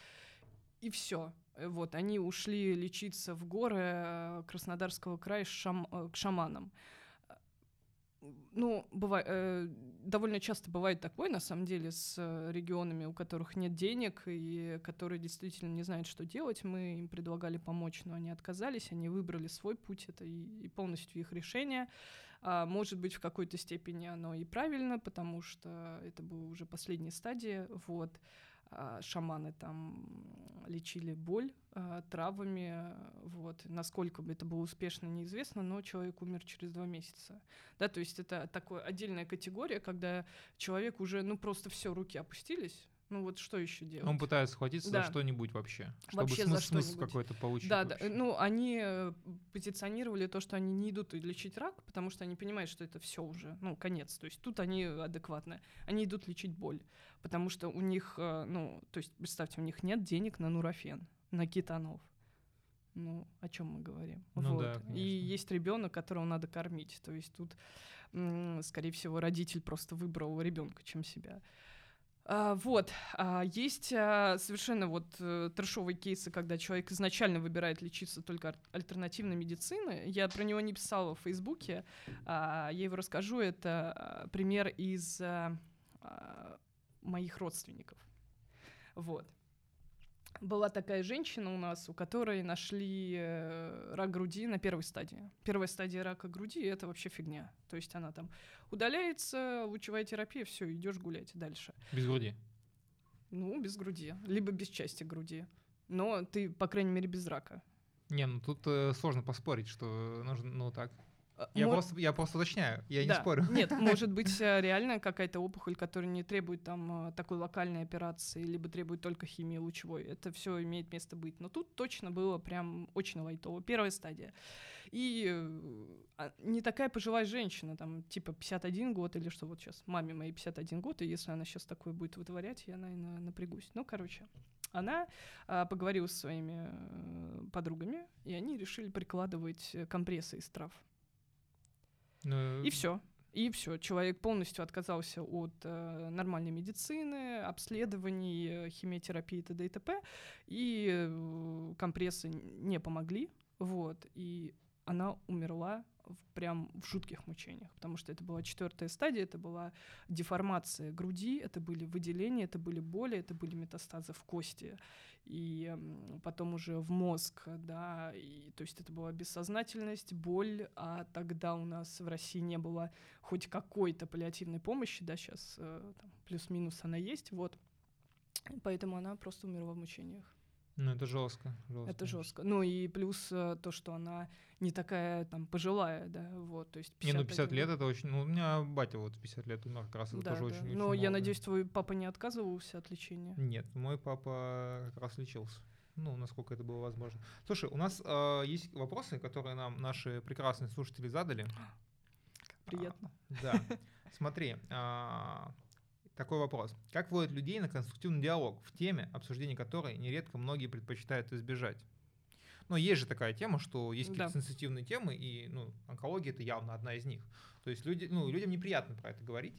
B: и все. Вот, они ушли лечиться в горы э, Краснодарского края шам, э, к шаманам. Ну, бывает, э, довольно часто бывает такое, на самом деле, с регионами, у которых нет денег и которые действительно не знают, что делать. Мы им предлагали помочь, но они отказались, они выбрали свой путь, это и, и полностью их решение. А, может быть, в какой-то степени оно и правильно, потому что это была уже последняя стадия. Вот. А, шаманы там лечили боль а, травами. Вот. Насколько бы это было успешно, неизвестно, но человек умер через два месяца. Да, то есть это такая отдельная категория, когда человек уже, ну, просто все, руки опустились, ну вот что еще делать?
A: Он пытается схватиться да. за что-нибудь вообще, чтобы
B: вообще
A: смысл,
B: за
A: смысл какой-то получить.
B: Да, вообще. да. Ну, они э, позиционировали то, что они не идут лечить рак, потому что они понимают, что это все уже, ну, конец. То есть тут они адекватны. Они идут лечить боль, потому что у них, э, ну, то есть представьте, у них нет денег на нурофен, на кетанов. Ну, о чем мы говорим?
A: Ну,
B: вот.
A: да,
B: И есть ребенок, которого надо кормить. То есть тут, скорее всего, родитель просто выбрал ребенка, чем себя. А, вот, а, есть а, совершенно вот э, трешовые кейсы, когда человек изначально выбирает лечиться только альтернативной медициной. Я про него не писала в Фейсбуке, я его расскажу. Это пример из моих родственников. Вот была такая женщина у нас, у которой нашли э, рак груди на первой стадии. Первая стадия рака груди это вообще фигня. То есть она там удаляется, лучевая терапия, все, идешь гулять дальше.
A: Без груди.
B: Ну, без груди, либо без части груди. Но ты, по крайней мере, без рака.
A: Не, ну тут э, сложно поспорить, что нужно, ну так. Я, Мо... просто, я просто уточняю, я да. не спорю.
B: Нет, [LAUGHS] может быть э, реально какая-то опухоль, которая не требует там э, такой локальной операции, либо требует только химии лучевой. Это все имеет место быть. Но тут точно было прям очень лайтово. Первая стадия. И э, не такая пожилая женщина, там типа 51 год или что вот сейчас, маме моей 51 год, и если она сейчас такое будет вытворять, я, наверное, напрягусь. Ну, короче, она а, поговорила со своими подругами, и они решили прикладывать компрессы из трав. Ну, и все. И все, человек полностью отказался от э, нормальной медицины, обследований, э, химиотерапии т.д. и т.п. И э, компрессы не помогли, вот, и она умерла прям в жутких мучениях, потому что это была четвертая стадия, это была деформация груди, это были выделения, это были боли, это были метастазы в кости и потом уже в мозг, да, и, то есть это была бессознательность, боль, а тогда у нас в России не было хоть какой-то паллиативной помощи, да, сейчас э, плюс-минус она есть, вот, поэтому она просто умерла в мучениях.
A: Ну, это жестко. жестко.
B: Это жестко. Ну и плюс э, то, что она не такая там пожилая, да, вот, то есть
A: 50 Не, ну 50 лет это очень, ну у меня батя вот 50 лет умер, как раз это да, тоже да. очень
B: Но очень я надеюсь, твой папа не отказывался от лечения?
A: Нет, мой папа как раз лечился. Ну, насколько это было возможно. Слушай, у нас э, есть вопросы, которые нам наши прекрасные слушатели задали.
B: Приятно.
A: А, да. Смотри, а, такой вопрос. Как вводят людей на конструктивный диалог в теме, обсуждения которой нередко многие предпочитают избежать? Но есть же такая тема, что есть какие-то да. сенситивные темы, и ну, онкология это явно одна из них. То есть люди, ну, людям неприятно про это говорить.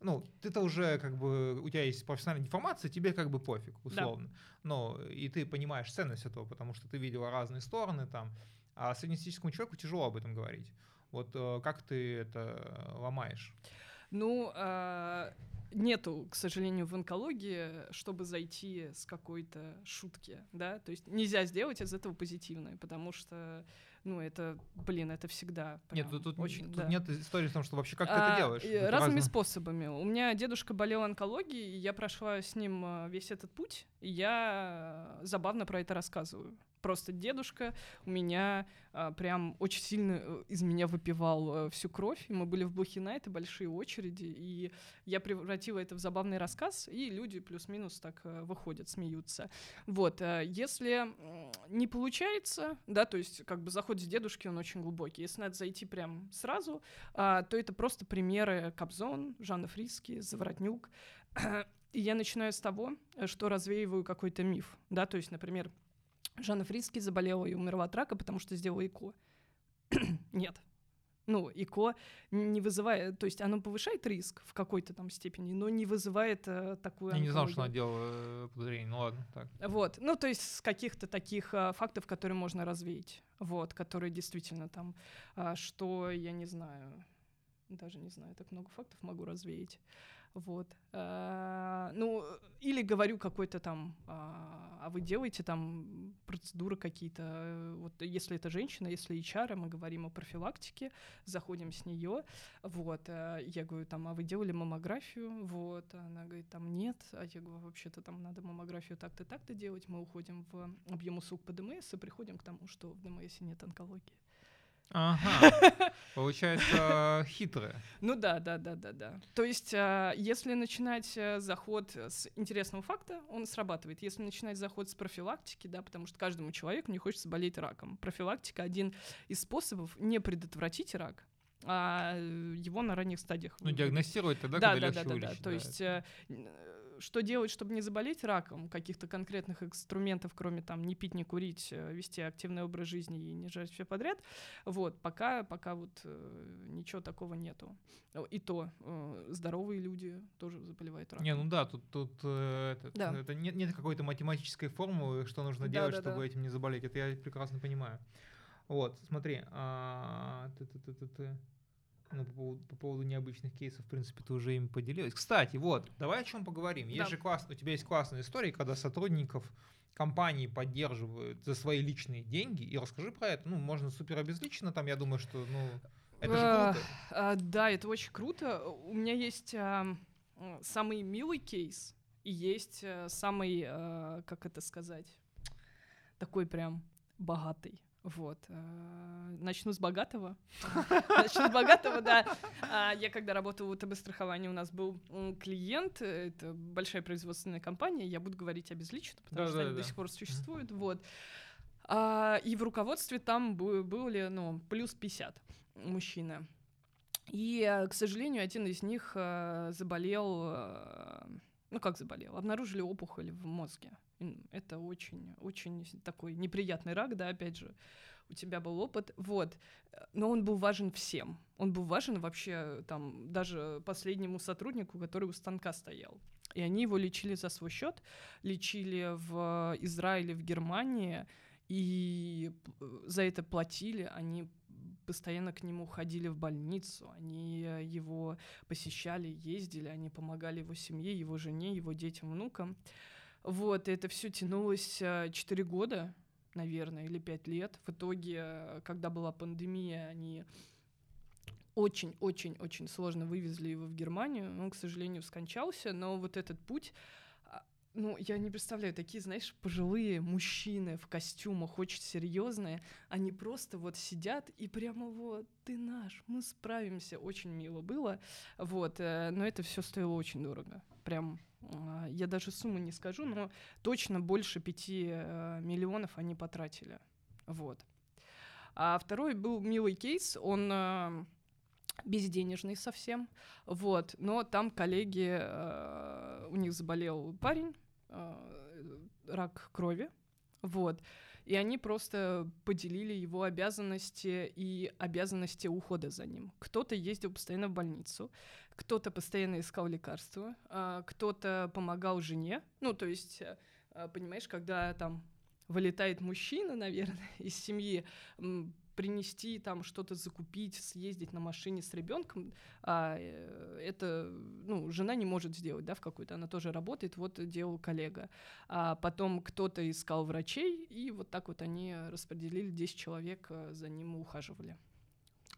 A: Ну, ты-то уже как бы, у тебя есть профессиональная информация, тебе как бы пофиг, условно. Да. Но и ты понимаешь ценность этого, потому что ты видела разные стороны там. А среднестатистическому человеку тяжело об этом говорить. Вот э, как ты это ломаешь?
B: Ну, э, нету, к сожалению, в онкологии, чтобы зайти с какой-то шутки, да, то есть нельзя сделать из этого позитивное, потому что, ну, это, блин, это всегда
A: Нет, тут, тут, очень, тут да. нет истории в том, что вообще как ты а, это делаешь?
B: Разными разно... способами. У меня дедушка болел онкологией, и я прошла с ним э, весь этот путь, и я забавно про это рассказываю. Просто дедушка у меня а, прям очень сильно э, из меня выпивал э, всю кровь. И мы были в Блухина, это большие очереди. И я превратила это в забавный рассказ, и люди плюс-минус так э, выходят, смеются. Вот, э, если не получается, да, то есть как бы заход с дедушки, он очень глубокий. Если надо зайти прям сразу, а, то это просто примеры Кобзон, Жанна Фриски, Заворотнюк. [CLEARS THROAT] И я начинаю с того, что развеиваю какой-то миф, да, то есть, например, Жанна Фриски заболела и умерла от рака, потому что сделала ЭКО. [CLEARS THROAT] Нет. Ну, ЭКО не вызывает, то есть оно повышает риск в какой-то там степени, но не вызывает э, такую
A: Я не знал, что она
B: онкологию.
A: делала э, подозрение. Ну ладно, так.
B: Вот, ну, то есть с каких-то таких а, фактов, которые можно развеять, вот, которые действительно там, а, что, я не знаю, даже не знаю, так много фактов могу развеять, вот. А, ну, или говорю какой-то там, а, а вы делаете там процедуры какие-то, э, вот, если это женщина, если HR, мы говорим о профилактике, заходим с нее, вот, а, я говорю, там, а вы делали маммографию, вот, она говорит, там, нет, а я говорю, вообще-то там надо маммографию так-то, так-то делать, мы уходим в объем услуг по ДМС и приходим к тому, что в ДМС нет онкологии.
A: Ага. Получается, хитрая.
B: Ну да, да, да, да, да. То есть, а, если начинать э, заход с интересного факта, он срабатывает. Если начинать заход с профилактики, да, потому что каждому человеку не хочется болеть раком. Профилактика один из способов не предотвратить рак, а э, его на ранних стадиях.
A: Ну, диагностировать тогда,
B: да,
A: когда
B: да,
A: легче
B: да, да, да.
A: вылечить.
B: То
A: да,
B: есть, э, э, что делать, чтобы не заболеть раком? Каких-то конкретных инструментов, кроме там не пить, не курить, э, вести активный образ жизни и не жрать все подряд. Вот, пока, пока вот э, ничего такого нету. О, И то э, здоровые люди тоже заболевают раком.
A: Не, ну да, тут, тут э, этот,
B: Да.
A: это нет, нет какой-то математической формулы, что нужно
B: Да,
A: делать,
B: да, да.
A: чтобы этим не заболеть. Это я прекрасно понимаю. Вот, смотри, а, ты-ты-ты-ты-ты. Ну, по поводу, по поводу необычных кейсов, в принципе, ты уже ими поделилась. Кстати, вот, давай о чем поговорим. Есть
B: Да.
A: же класс, у тебя есть классная история, когда сотрудников компании поддерживают за свои личные деньги. И расскажи про это. Ну, можно супер обезлично, там, я думаю, что, ну, это же круто.
B: а, да, это очень круто. У меня есть а, самый милый кейс и есть а, самый, а, как это сказать, такой прям богатый. Вот. а, Начну с богатого. [LAUGHS] Начну с богатого, да. А, Я когда работала в УТБ страховании, у нас был клиент, э, это большая производственная компания, я буду говорить обезлично, потому что они до сих пор существуют. Вот. А, И в руководстве там бы- были, ну, плюс 50 мужчина. И, э, к сожалению, один из них э, заболел, э, ну как заболел, обнаружили опухоль в мозге. Это очень, очень такой неприятный рак, да, опять же, у тебя был опыт, вот. Э, Но он был важен всем. Он был важен вообще там даже последнему сотруднику, который у станка стоял. И они его лечили за свой счет, лечили в Израиле, в Германии, и э, за это платили, они постоянно к нему ходили в больницу, они э, его посещали, ездили, они помогали его семье, его жене, его детям, внукам. Вот, и это все тянулось 4 года, наверное, или 5 лет. В итоге, э, когда была пандемия, они очень-очень-очень сложно вывезли его в Германию. Он, к сожалению, скончался, но вот этот путь а, ну, я не представляю, такие, знаешь, пожилые мужчины в костюмах, очень серьезные, они просто вот сидят и прямо вот, ты наш, мы справимся. Очень мило было, вот, э, но это все стоило очень дорого. Прям, я даже сумму не скажу, но точно больше пяти э, миллионов они потратили, вот. А второй был милый кейс, он э, безденежный совсем, вот, но там коллеги, э, у них заболел парень, рак крови, вот, и они просто поделили его обязанности и обязанности ухода за ним. Кто-то ездил постоянно в больницу, кто-то постоянно искал лекарства, а, кто-то помогал жене, ну, то есть, э, э, понимаешь, когда там вылетает мужчина, наверное, [LAUGHS] из семьи, принести там что-то закупить, съездить на машине с ребенком, а, э, это, ну, жена не может сделать, да, в какой-то, она тоже работает, вот делал коллега. А потом кто-то искал врачей, и вот так вот они распределили 10 человек, э, за ним ухаживали.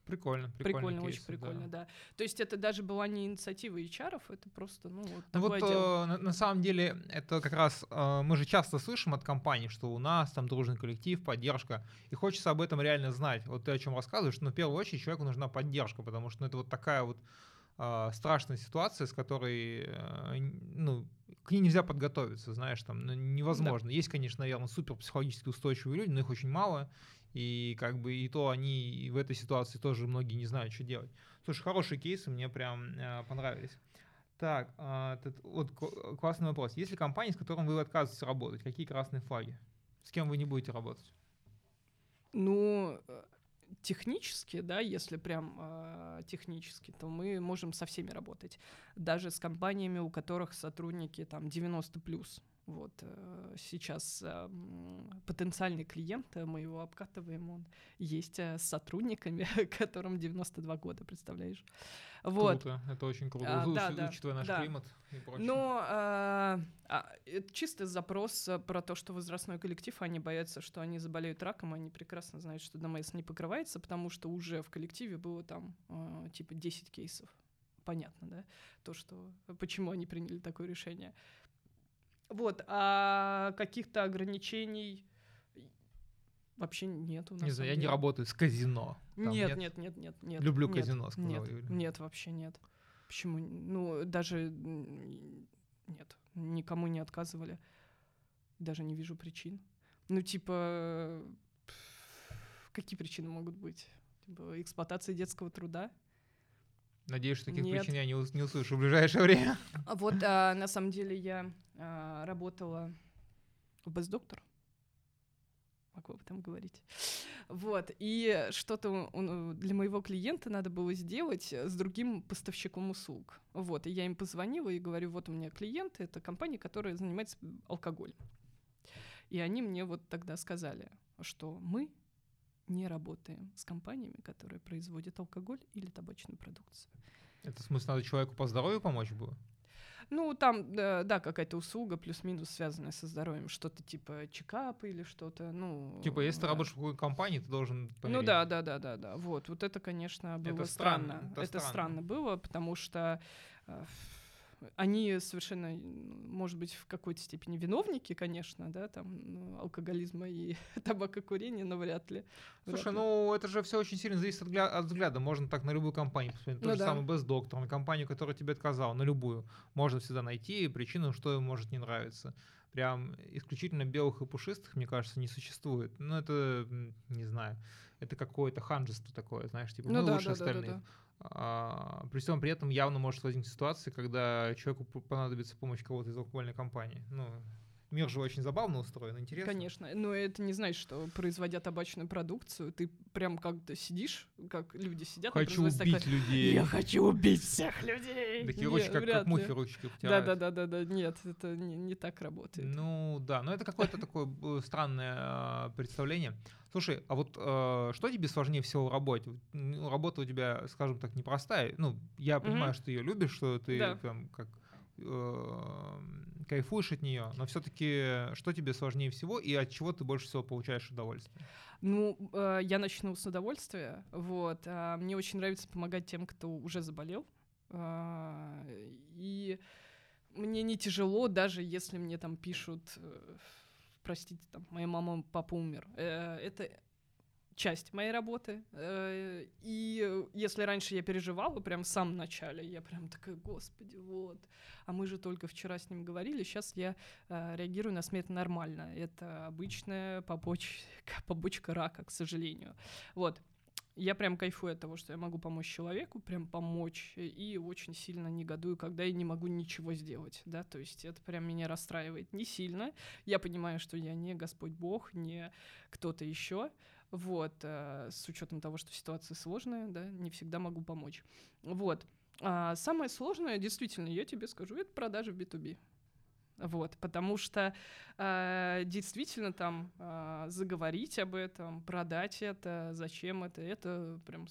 A: Прикольно,
B: Прикольно,
A: кейсы,
B: очень прикольно, да. То есть это даже была не инициатива HR, это просто, ну, вот
A: Ну вот
B: дело.
A: э, на, на самом деле это как раз э, мы же часто слышим от компаний, что у нас там дружный коллектив, поддержка, и хочется об этом реально знать. Вот ты о чем рассказываешь, но в первую очередь человеку нужна поддержка, потому что ну, это вот такая вот э, страшная ситуация, с которой э, ну к ней нельзя подготовиться, знаешь, там ну, невозможно. Есть, конечно, наверное, супер психологически устойчивые люди, но их очень мало, и как бы и то они в этой ситуации тоже многие не знают, что делать. Слушай, хорошие кейсы, мне прям э, понравились. Так, а, тут вот классный вопрос. Есть ли компании, с которыми вы отказываетесь работать? Какие красные флаги? С кем вы не будете работать?
B: Ну, э, технически, да, если прям э, технически, то мы можем со всеми работать. Даже с компаниями, у которых сотрудники там 90 плюс. Вот э, сейчас э, потенциальный клиент, э, мы его обкатываем, он есть э, с сотрудниками, [LAUGHS] которым 92 года, представляешь? Вот.
A: Круто, это очень круто.
B: А, да, да,
A: учитывая наш
B: да.
A: климат и прочее.
B: Но а, а, чистый запрос а, про то, что возрастной коллектив, они боятся, что они заболеют раком, они прекрасно знают, что ДМС не покрывается, потому что уже в коллективе было там типа 10 кейсов. Понятно, да? То, что почему они приняли такое решение. Вот, а каких-то ограничений вообще нету. на
A: не
B: самом
A: знаю, я не работаю с казино.
B: Нет, нет, нет, нет, нет.
A: Люблю
B: нет,
A: казино, сказала
B: Нет,
A: Юля.
B: нет, вообще нет. Почему? Ну, даже нет, никому не отказывали. Даже не вижу причин. Ну, типа, какие причины могут быть? Типа, эксплуатация детского труда?
A: Надеюсь, что таких
B: Нет.
A: причин я не, ус- не услышу в ближайшее время. [LAUGHS]
B: А вот а, на самом деле я а, работала в Бездоктор. Могу об этом говорить. Вот. И что-то для моего клиента надо было сделать с другим поставщиком услуг. Вот. И я им позвонила и говорю, вот у меня клиенты, это компания, которая занимается алкоголем. И они мне вот тогда сказали, что мы не работаем с компаниями, которые производят алкоголь или табачную продукцию.
A: Это в смысле, надо человеку по здоровью помочь было?
B: Ну, там, да, да, какая-то услуга плюс-минус связанная со здоровьем, что-то типа чекапа или что-то, ну...
A: Типа, если ты
B: да.
A: работаешь в какой компании, ты должен
B: Ну
A: помереть.
B: да, да, да, да, да. Вот, вот это, конечно, было
A: Это
B: странно.
A: странно, это
B: Это,
A: странно.
B: странно было, потому что э, они совершенно, может быть, в какой-то степени виновники, конечно, да, там ну, алкоголизма и [LAUGHS] табакокурения, но вряд ли. вряд
A: Слушай,
B: ли.
A: ну это же все очень сильно зависит от, гля- от взгляда. Можно так на любую компанию посмотреть.
B: Ну
A: же
B: да.
A: самое без доктора, на компанию, которая тебе отказала, на любую. Можно всегда найти причину, что им может не нравиться. Прям исключительно белых и пушистых, мне кажется, не существует. Ну, это, не знаю, это какое-то ханжество такое, знаешь, типа,
B: Ну
A: мы
B: да,
A: лучше
B: да, да, да,
A: остальных.
B: да.
A: А, при всем при этом явно может возникнуть ситуация, когда человеку понадобится помощь кого-то из алкогольной компании. Ну, мир же очень забавно устроен, интересно.
B: Конечно, но это не значит, что производя табачную продукцию, ты прям как-то сидишь, как люди сидят.
A: Хочу убить
B: такое,
A: людей.
B: Я хочу убить всех людей.
A: Такие
B: Не,
A: ручки, как, как мухи ручки
B: Да,
A: потирают.
B: да, да, да, да. Нет, это не, не так работает.
A: Ну да, но это какое-то такое э, странное а, представление. Слушай, а вот э, что тебе сложнее всего в работе? Ну, работа у тебя, скажем так, непростая. Ну, я понимаю,
B: Мгм.
A: что ты ее любишь, что ты
B: Да.
A: прям как э, кайфуешь от нее, но все-таки что тебе сложнее всего и от чего ты больше всего получаешь удовольствие?
B: Ну, э, я начну с удовольствия. Вот. а, мне очень нравится помогать тем, кто уже заболел. А, и мне не тяжело, даже если мне там пишут, э, простите, там, моя мама, папа умер. Э, это часть моей работы. Э, И э, если раньше я переживала прям в самом начале, я прям такая, господи, вот. А мы же только вчера с ним говорили, сейчас я э, реагирую на смерть нормально. Это обычная побочка, [LAUGHS] побочка рака, к сожалению. Вот. Я прям кайфую от того, что я могу помочь человеку, прям помочь, и очень сильно негодую, когда я не могу ничего сделать, да, то есть это прям меня расстраивает не сильно. Я понимаю, что я не Господь Бог, не кто-то еще, вот, э, с учетом того, что ситуация сложная, да, не всегда могу помочь. Вот. А самое сложное, действительно, я тебе скажу, это продажи в B2B. Вот, потому что э, действительно там э, заговорить об этом, продать это, зачем это, это прям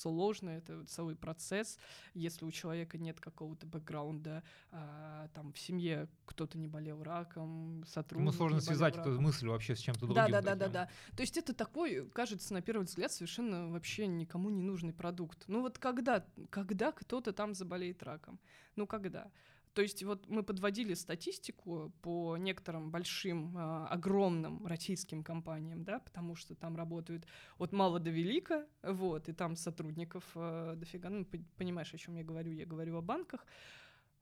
B: сложно, это целый процесс. Если у человека нет какого-то бэкграунда, а, там в семье кто-то не болел раком, сотрудник
A: Ему сложно связать
B: раком.
A: эту мысль вообще с чем-то другим.
B: Да, да, да, да, да. То есть это такой, кажется, на первый взгляд, совершенно вообще никому не нужный продукт. Ну вот когда, когда кто-то там заболеет раком? Ну когда? То есть вот мы подводили статистику по некоторым большим, а, огромным российским компаниям, да, потому что там работают от мала до велика, вот, и там сотрудников а, дофига, ну, понимаешь, о чем я говорю, я говорю о банках,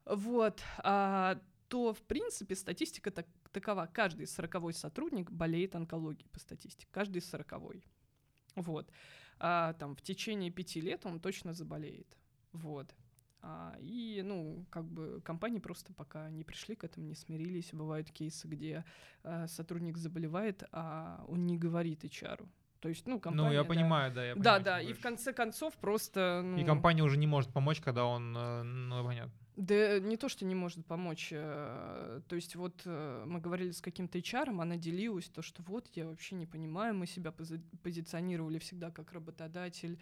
B: вот, а, то, в принципе, статистика так, такова. Каждый сороковой сотрудник болеет онкологией по статистике. Каждый сороковой. Вот. А, там, в течение пяти лет он точно заболеет. Вот. А, и, ну, как бы компании просто пока не пришли к этому, не смирились. Бывают кейсы, где а, сотрудник заболевает, а он не говорит HR. То есть, ну, компания...
A: Ну, я
B: да.
A: понимаю, да, я
B: Да,
A: понимаю,
B: да,
A: чем
B: и в конце концов просто...
A: И
B: ну,
A: компания уже не может помочь, когда он, э, ну, понятно.
B: Да не то, что не может помочь. э, То есть вот э, мы говорили с каким-то HR, она делилась, то, что вот я вообще не понимаю, мы себя пози- позиционировали всегда как работодатель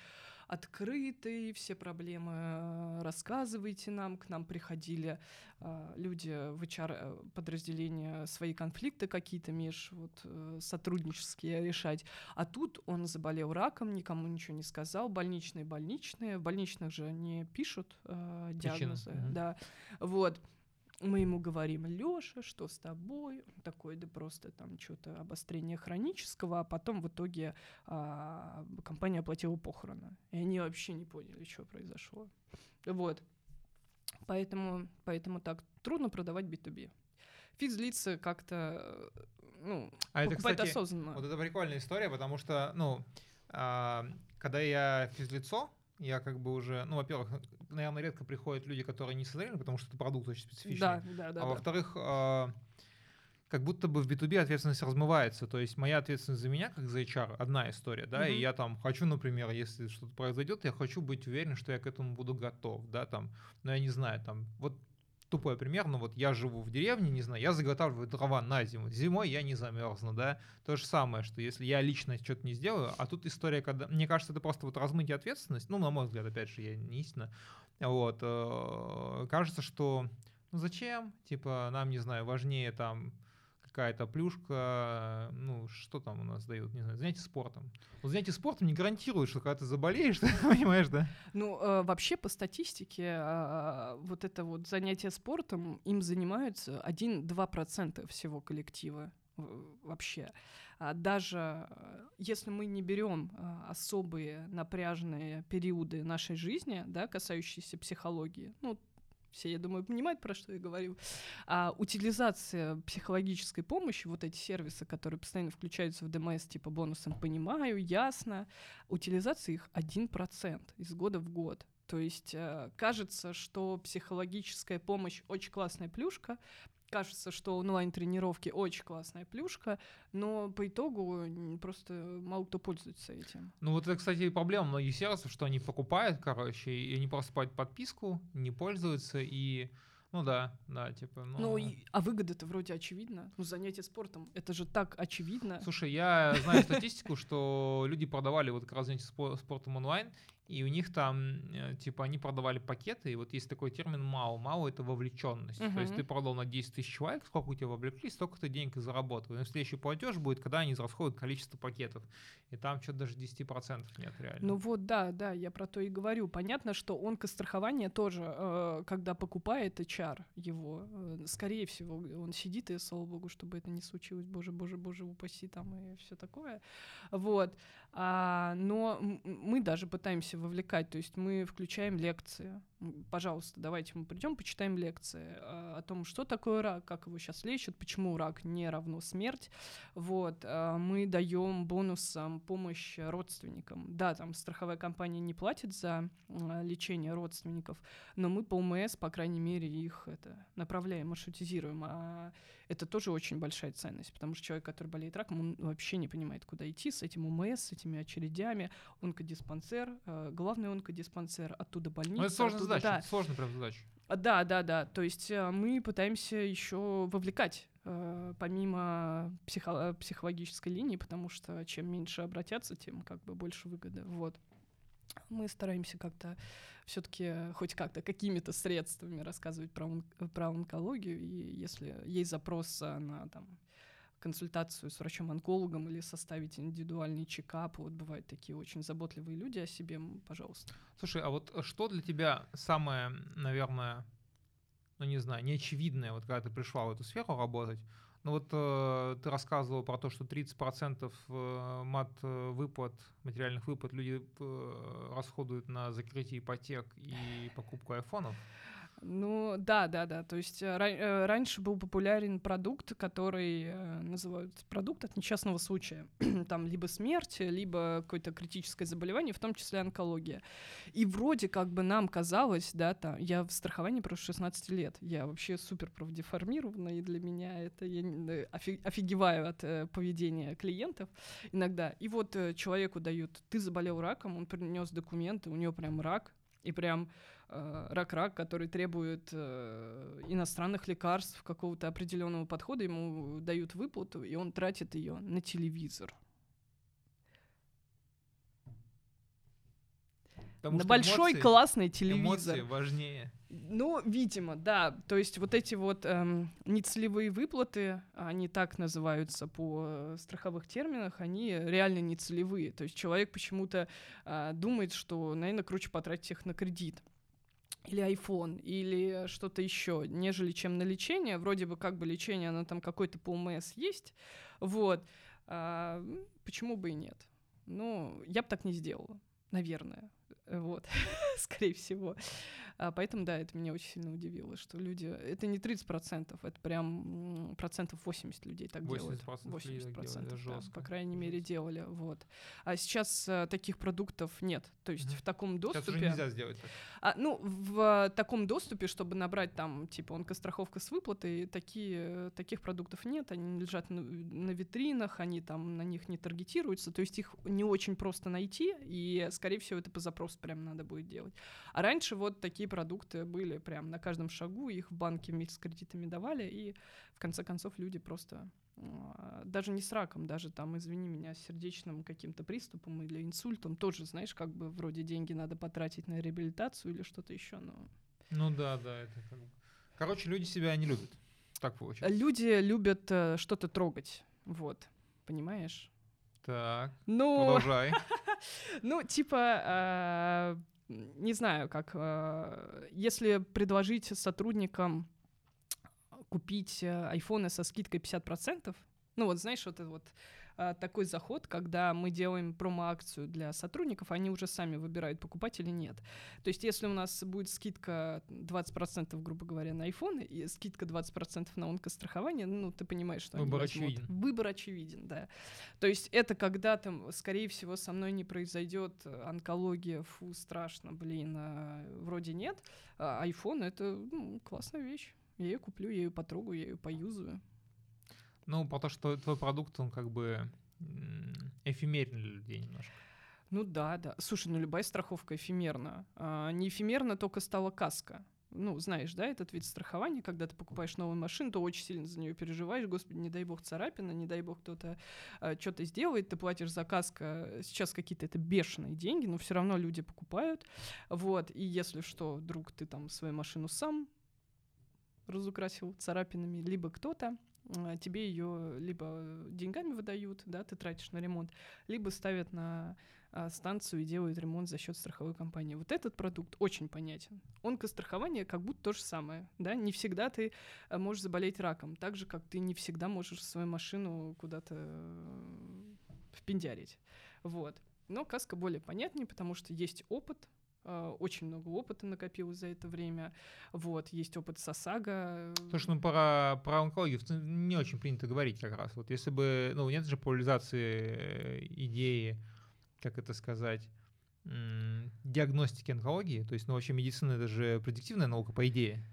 B: открытый, все проблемы э, рассказывайте нам, к нам приходили э, люди в HR подразделения свои конфликты какие-то меж вот э, сотруднические решать, а тут он заболел раком, никому ничего не сказал, больничные больничные, в больничных же не пишут э, диагнозы,
A: мгм.
B: да, вот. Мы ему говорим, Лёша, что с тобой? Он такой, да просто там что-то обострение хронического, а потом в итоге а, компания оплатила похороны. И они вообще не поняли, что произошло. Вот. Поэтому, поэтому так трудно продавать B2B. Физлицы как-то, ну,
A: А это, кстати,
B: осознанно.
A: Вот это прикольная история, потому что, ну, а, когда я физлицо, я как бы уже, ну, во-первых, наверное, редко приходят люди, которые не созрели, потому что это продукт очень специфичный.
B: Да, да, да.
A: а
B: да.
A: во-вторых, а, как будто бы в B2B ответственность размывается. То есть моя ответственность за меня, как за HR, одна история, да, и
B: Мгм.
A: я там хочу, например, если что-то произойдет, я хочу быть уверен, что я к этому буду готов, да, там, но я не знаю, там, вот тупой пример, но вот я живу в деревне, не знаю, я заготавливаю дрова на зиму. Зимой я не замерзну, да. То же самое, что если я лично что-то не сделаю, а тут история, когда... Мне кажется, это просто вот размытие ответственности, ну, на мой взгляд, опять же, я не истина. Вот. э, Кажется, что ну зачем? Типа, нам, не знаю, важнее там какая-то плюшка, ну, что там у нас дают, не знаю, занятия спортом. Вот занятия спортом не гарантирует, что когда ты заболеешь, [LAUGHS] ты понимаешь, да?
B: Ну, э, вообще по статистике а, вот это вот занятие спортом, им занимаются 1-2% всего коллектива э, вообще. А даже э, если мы не берем особые напряженные периоды нашей жизни, да, касающиеся психологии, ну, все, я думаю, понимают, про что я говорю. А утилизация психологической помощи, вот эти сервисы, которые постоянно включаются в ДМС, типа бонусом «понимаю», «ясно», утилизация их 1% из года в год. То есть э, кажется, что психологическая помощь очень классная плюшка, кажется, что онлайн-тренировки очень классная плюшка, но по итогу просто мало кто пользуется этим.
A: Ну вот это, кстати, и проблема многих сервисов, что они покупают, короче, и они просто покупают подписку, не пользуются, и, ну да, да, типа, ну...
B: Ну, и- а выгода-то вроде очевидна. Ну, занятие спортом, это же так очевидно.
A: Слушай, я знаю статистику, что люди продавали вот как раз занятия спо- спортом онлайн, и у них там, э, типа, они продавали пакеты, и вот есть такой термин МАУ. МАУ — это вовлеченность. То есть ты продал на 10 тысяч человек, сколько у тебя вовлеклись, столько ты денег и заработал. И следующий платеж будет, когда они израсходуют количество пакетов. И там что-то даже 10% нет реально.
B: Ну вот, да, да, я про то и говорю. Понятно, что онкострахование тоже, э, когда покупает HR его, э, скорее всего, он сидит, и слава богу, чтобы это не случилось, боже, боже, боже, упаси там и все такое. Вот. А, но мы даже пытаемся вовлекать, то есть мы включаем лекции. Пожалуйста, давайте мы придем, почитаем лекции э, о том, что такое рак, как его сейчас лечат, почему рак не равно смерть. Вот, а, мы даем бонусом помощь родственникам. Да, там страховая компания не платит за а, лечение родственников, но мы по УМС, по крайней мере, их это направляем, маршрутизируем. А это тоже очень большая ценность, потому что человек, который болеет раком, он вообще не понимает, куда идти с этим УМС, с этими очередями. Онкодиспансер, э, главный онкодиспансер, оттуда больница.
A: Задача,
B: да.
A: это сложная прям задача.
B: Да, да, да. То есть э, мы пытаемся еще вовлекать э, помимо психо- психологической линии, потому что чем меньше обратятся, тем как бы больше выгоды. Вот. мы стараемся как-то все-таки хоть как-то какими-то средствами рассказывать про, про онкологию, и если есть запрос на там, консультацию с врачом-онкологом или составить индивидуальный чекап. Вот бывают такие очень заботливые люди о себе, пожалуйста.
A: Слушай, а вот что для тебя самое, наверное, ну не знаю, неочевидное, вот когда ты пришла в эту сферу работать, ну вот э, ты рассказывал про то, что 30% э, мат э, выплат, материальных выплат люди э, расходуют на закрытие ипотек и покупку айфонов.
B: Ну, да, да, да. То есть э, э, раньше был популярен продукт, который э, называют продукт от несчастного случая. [CLEARS THROAT] Там либо смерть, либо какое-то критическое заболевание, в том числе онкология. И вроде как бы нам казалось, да, там, я в страховании просто 16 лет. Я вообще супер правдеформирована, и для меня это я офигеваю от поведения клиентов иногда. И вот человеку дают, ты заболел раком, он принес документы, у него прям рак, и прям Э, рак-рак, который требует э, иностранных лекарств, какого-то определенного подхода, ему дают выплату, и он тратит ее на телевизор. Потому на большой эмоции, классный телевизор.
A: Эмоции важнее.
B: Ну, видимо, да. То есть вот эти вот эм, нецелевые выплаты, они так называются по э, страховых терминах, они реально нецелевые. То есть человек почему-то э, думает, что, наверное, круче потратить их на кредит или iPhone, или что-то еще, нежели чем на лечение. Вроде бы как бы лечение, оно там какой-то по ОМС есть. Вот. А, почему бы и нет? Ну, я бы так не сделала, наверное. Вот, [LAUGHS] скорее всего. А, поэтому, да, это меня очень сильно удивило, что люди... Это не 30%, это прям процентов 80 людей так 80 делают. 80% процентов, да, по крайней мере, делали. Вот. А сейчас а, таких продуктов нет. То есть угу. в таком доступе... Сейчас
A: уже нельзя сделать так.
B: А, ну, в а, таком доступе, чтобы набрать там, типа, онкостраховка с выплатой, такие, таких продуктов нет. Они лежат на, на витринах, они там на них не таргетируются. То есть их не очень просто найти, и, скорее всего, это по запросу прям надо будет делать. А раньше вот такие продукты были прям на каждом шагу, их в банке вместе с кредитами давали, и в конце концов люди просто а, даже не с раком, даже там, извини меня, с сердечным каким-то приступом или инсультом, тоже, знаешь, как бы вроде деньги надо потратить на реабилитацию или что-то еще, но...
A: Ну да, да, это как бы... Короче, люди себя не любят, так получается.
B: Люди любят э, что-то трогать, вот, понимаешь?
A: Так, ну, продолжай. [LAUGHS] [LAUGHS]
B: ну, типа, а, не знаю, как, э, если предложить сотрудникам купить э, айфоны со скидкой 50%, ну вот знаешь, вот это вот такой заход, когда мы делаем промо-акцию для сотрудников, они уже сами выбирают, покупать или нет. То есть если у нас будет скидка 20%, грубо говоря, на iPhone и скидка 20% на онкострахование, ну, ты понимаешь, что
A: Выбор очевиден.
B: Выбор очевиден, да. То есть это когда там, скорее всего, со мной не произойдет онкология, фу, страшно, блин, а, вроде нет. А iPhone — это ну, классная вещь. Я ее куплю, я ее потрогаю, я ее поюзаю.
A: Ну, потому что твой продукт, он как бы эфемерен для людей немножко.
B: Ну да, да. Слушай, ну любая страховка эфемерна. А, не эфемерна только стала каска. Ну, знаешь, да, этот вид страхования, когда ты покупаешь новую машину, то очень сильно за нее переживаешь, господи, не дай бог царапина, не дай бог кто-то а, что-то сделает, ты платишь за каска, сейчас какие-то это бешеные деньги, но все равно люди покупают, вот, и если что, вдруг ты там свою машину сам разукрасил царапинами, либо кто-то, тебе ее либо деньгами выдают, да, ты тратишь на ремонт, либо ставят на а, станцию и делают ремонт за счет страховой компании. Вот этот продукт очень понятен. Онкострахование как будто то же самое, да, не всегда ты а, можешь заболеть раком, так же, как ты не всегда можешь свою машину куда-то э, впендярить, вот. Но каска более понятнее, потому что есть опыт, Э, очень много опыта накопилось за это время. Вот, есть опыт САСАГа.
A: Слушай, ну про, про онкологию не очень принято говорить как раз. Вот если бы, ну нет же популяризации э, идеи, как это сказать, диагностики онкологии, то есть, ну вообще медицина это же предиктивная наука, по идее.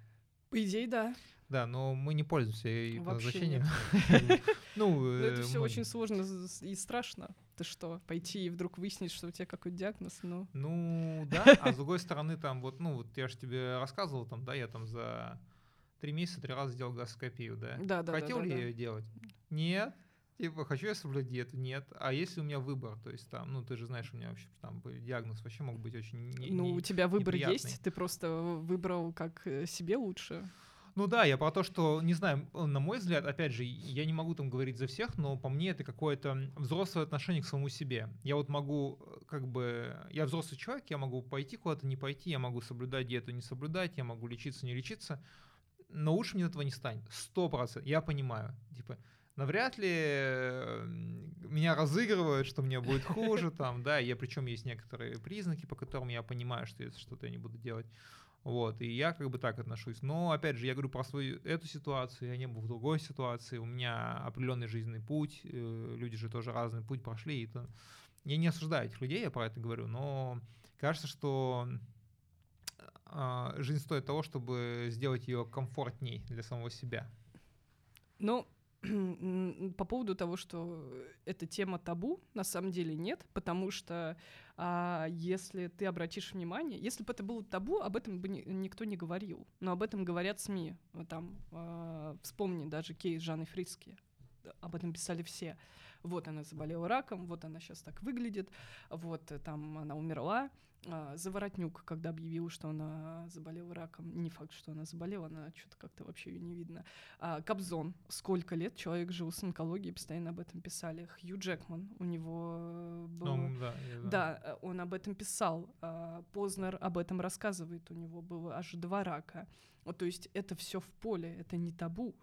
B: По идее, да.
A: Да, но мы не пользуемся
B: назначением. [LAUGHS] Ну, это э, все очень сложно и страшно. Ты что, пойти и вдруг выяснить, что у тебя какой-то диагноз, ну...
A: Ну, да, а с другой стороны, там вот, ну, вот я же тебе рассказывал, там, да, я там за три месяца три раза сделал гастроскопию, да?
B: Да, да,
A: Хотел
B: да,
A: ли
B: да,
A: я ее делать? Нет. Типа, хочу я соблюдать диету? Нет. А если у меня выбор? То есть там, ну, ты же знаешь, у меня вообще там диагноз вообще мог быть очень не,
B: Ну,
A: не-
B: у тебя выбор
A: неприятный.
B: есть, ты просто выбрал, как э, себе лучше.
A: Ну да, я про то, что, не знаю, на мой взгляд, опять же, я не могу там говорить за всех, но по мне это какое-то взрослое отношение к самому себе. Я вот могу, э, как бы, я взрослый человек, я могу пойти куда-то, не пойти, я могу соблюдать диету, не соблюдать, я могу лечиться, не лечиться, но лучше мне этого не станет. Сто процентов. Я понимаю. Типа, навряд ли э, меня разыгрывают, что мне будет хуже, [LAUGHS] там, да, я причем есть некоторые признаки, по которым я понимаю, что если что-то я не буду делать. Вот, и я как бы так отношусь. Но, опять же, я говорю про свою эту ситуацию, я не был в другой ситуации, у меня определенный жизненный путь, э, люди же тоже разный путь прошли, и это... Я не осуждаю этих людей, я про это говорю, но кажется, что а, жизнь стоит того, чтобы сделать ее комфортней для самого себя.
B: М, по поводу того, что эта тема табу, на самом деле нет, потому что а, если ты обратишь внимание, если бы это было табу, об этом бы ни- никто не говорил, но об этом говорят СМИ. Там, а, вспомни даже кейс Жанны Фриски, об этом писали все. Вот она заболела раком, вот она сейчас так выглядит, вот там она умерла. А, Заворотнюк, когда объявил, что она заболела раком, не факт, что она заболела, она что-то как-то вообще ее не видно. А, Кобзон, сколько лет человек жил с онкологией, постоянно об этом писали. Хью Джекман, у него э, был...
A: Ну, да,
B: Да, э, он об этом писал. а, Познер об этом рассказывает. У него было аж два рака. Вот, то есть это все в поле, это не табу.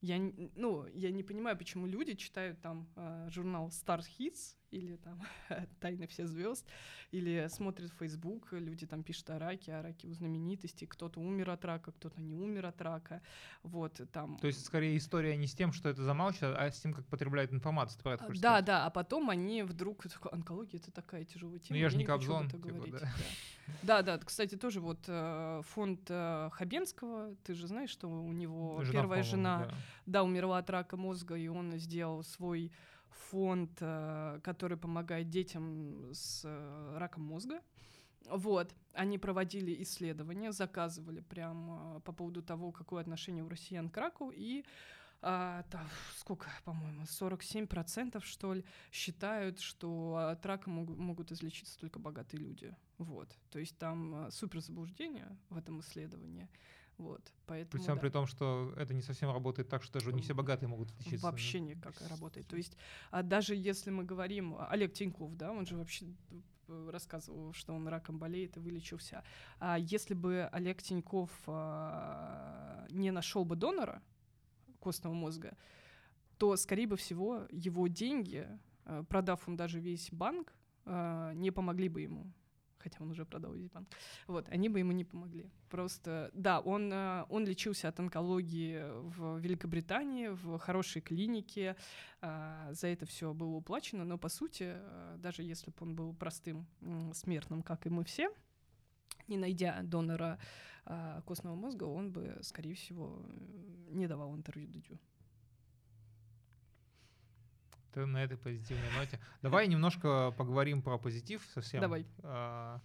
B: Я, ну, я не понимаю, почему люди читают там а, журнал Star Hits или там [LAUGHS] Тайны всех звезд, или смотрят Facebook, люди там пишут о раке, о раке у знаменитостей, кто-то умер от рака, кто-то не умер от рака, вот там.
A: То есть, скорее, история не с тем, что это замалчивает, а с тем, как потребляют информацию. Ты
B: А, Да,
A: сказать?
B: да, а потом они вдруг онкология это такая тяжелая тема.
A: Ну, я же не Кобзон, типа,
B: говорить».
A: да.
B: Да, да, т- кстати, тоже вот э, фонд э, Хабенского, ты же знаешь, что у него
A: Жена,
B: первая жена,
A: да.
B: да, умерла от рака мозга, и он сделал свой фонд, э, который помогает детям с э, раком мозга. Вот, они проводили исследования, заказывали прям э, по поводу того, какое отношение у россиян к раку, и а, там, сколько, по-моему, 47% что ли, считают, что от рака могу- могут излечиться только богатые люди. Вот. То есть там супер заблуждение в этом исследовании. Вот.
A: При
B: Поэтому
A: всем
B: да.
A: при том, что это не совсем работает так, что даже не все богатые могут отличиться.
B: Вообще никак работает. То есть, а даже если мы говорим, Олег Тиньков, да, он же вообще рассказывал, что он раком болеет и вылечился. А если бы Олег Тиньков а, не нашел бы донора костного мозга, то, скорее бы всего, его деньги, э, продав он даже весь банк, э, не помогли бы ему. Хотя он уже продал весь банк. Вот, они бы ему не помогли. Просто, да, он, э, он лечился от онкологии в Великобритании, в хорошей клинике. а, За это все было уплачено, но по сути, э, даже если бы он был простым смертным, как и мы все, не найдя донора костного мозга, он бы, скорее всего, э, не давал интервью Дудю.
A: Ты на этой позитивной ноте. Давай немножко поговорим про позитив совсем.
B: Давай.
A: А,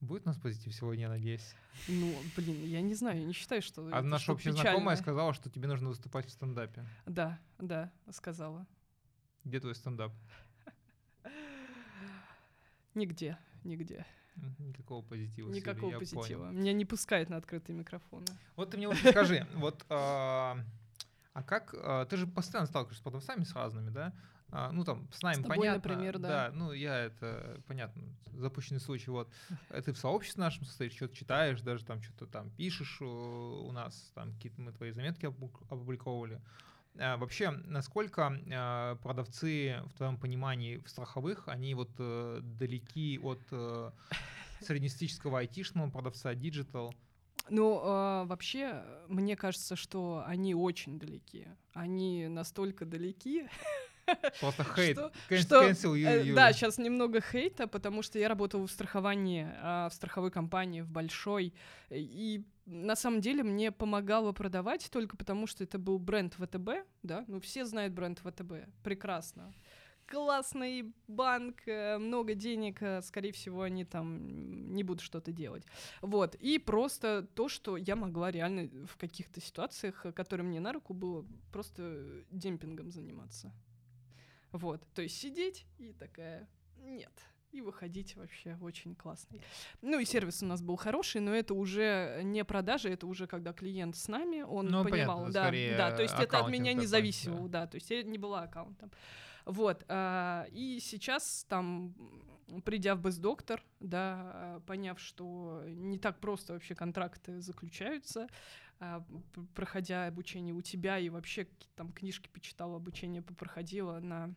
A: Будет у нас позитив сегодня, я надеюсь.
B: Ну, блин, я не знаю, я не считаю, что
A: А
B: это
A: наша общая знакомая сказала, что тебе нужно выступать в стендапе.
B: Да, да, сказала.
A: Где твой стендап?
B: Нигде, нигде.
A: Никакого позитива.
B: Никакого позитива.
A: понял.
B: Меня не пускают на открытые микрофоны.
A: Вот ты мне вот скажи, вот, а как, а, ты же постоянно сталкиваешься с продавцами с разными, да? А, Ну, там, с нами
B: тобой,
A: понятно.
B: например, да.
A: ну, я это, понятно, запущенный случай, вот. Э, Ты в сообществе нашем состоишь, что-то читаешь, даже там что-то там пишешь э, у нас, там какие-то мы твои заметки опу- опубликовывали. А, Вообще, насколько а, продавцы, в твоем понимании, в страховых, они вот э, далеки от среднестатистического айтишного продавца, digital?
B: Ну, а, вообще, мне кажется, что они очень далеки. Они настолько далеки. [LAUGHS]
A: Просто хейт.
B: Что-
A: Can-
B: что,
A: cancel you,
B: э,
A: you.
B: Да, сейчас немного хейта, потому что я работала в страховании, а, в страховой компании, в большой. И на самом деле мне помогало продавать только потому, что это был бренд ВТБ, да, ну все знают бренд ВТБ, прекрасно. Классный банк, э, много денег, э, скорее всего, они там не будут что-то делать. Вот. И просто то, что я могла реально в каких-то ситуациях, э, которые мне на руку было, просто демпингом заниматься. Вот. То есть сидеть и такая, нет, и выходить вообще очень классный. Ну и сервис у нас был хороший, но это уже не продажи, это уже когда клиент с нами, он
A: Ну,
B: понимал,
A: понятно,
B: да, да, то есть это от меня не зависело,
A: да.
B: да, то есть я не была аккаунтом. Вот, а, и сейчас там, придя в Бездоктор, да, а, поняв, что не так просто вообще контракты заключаются, а, проходя обучение у тебя и вообще там книжки почитала, обучение попроходила на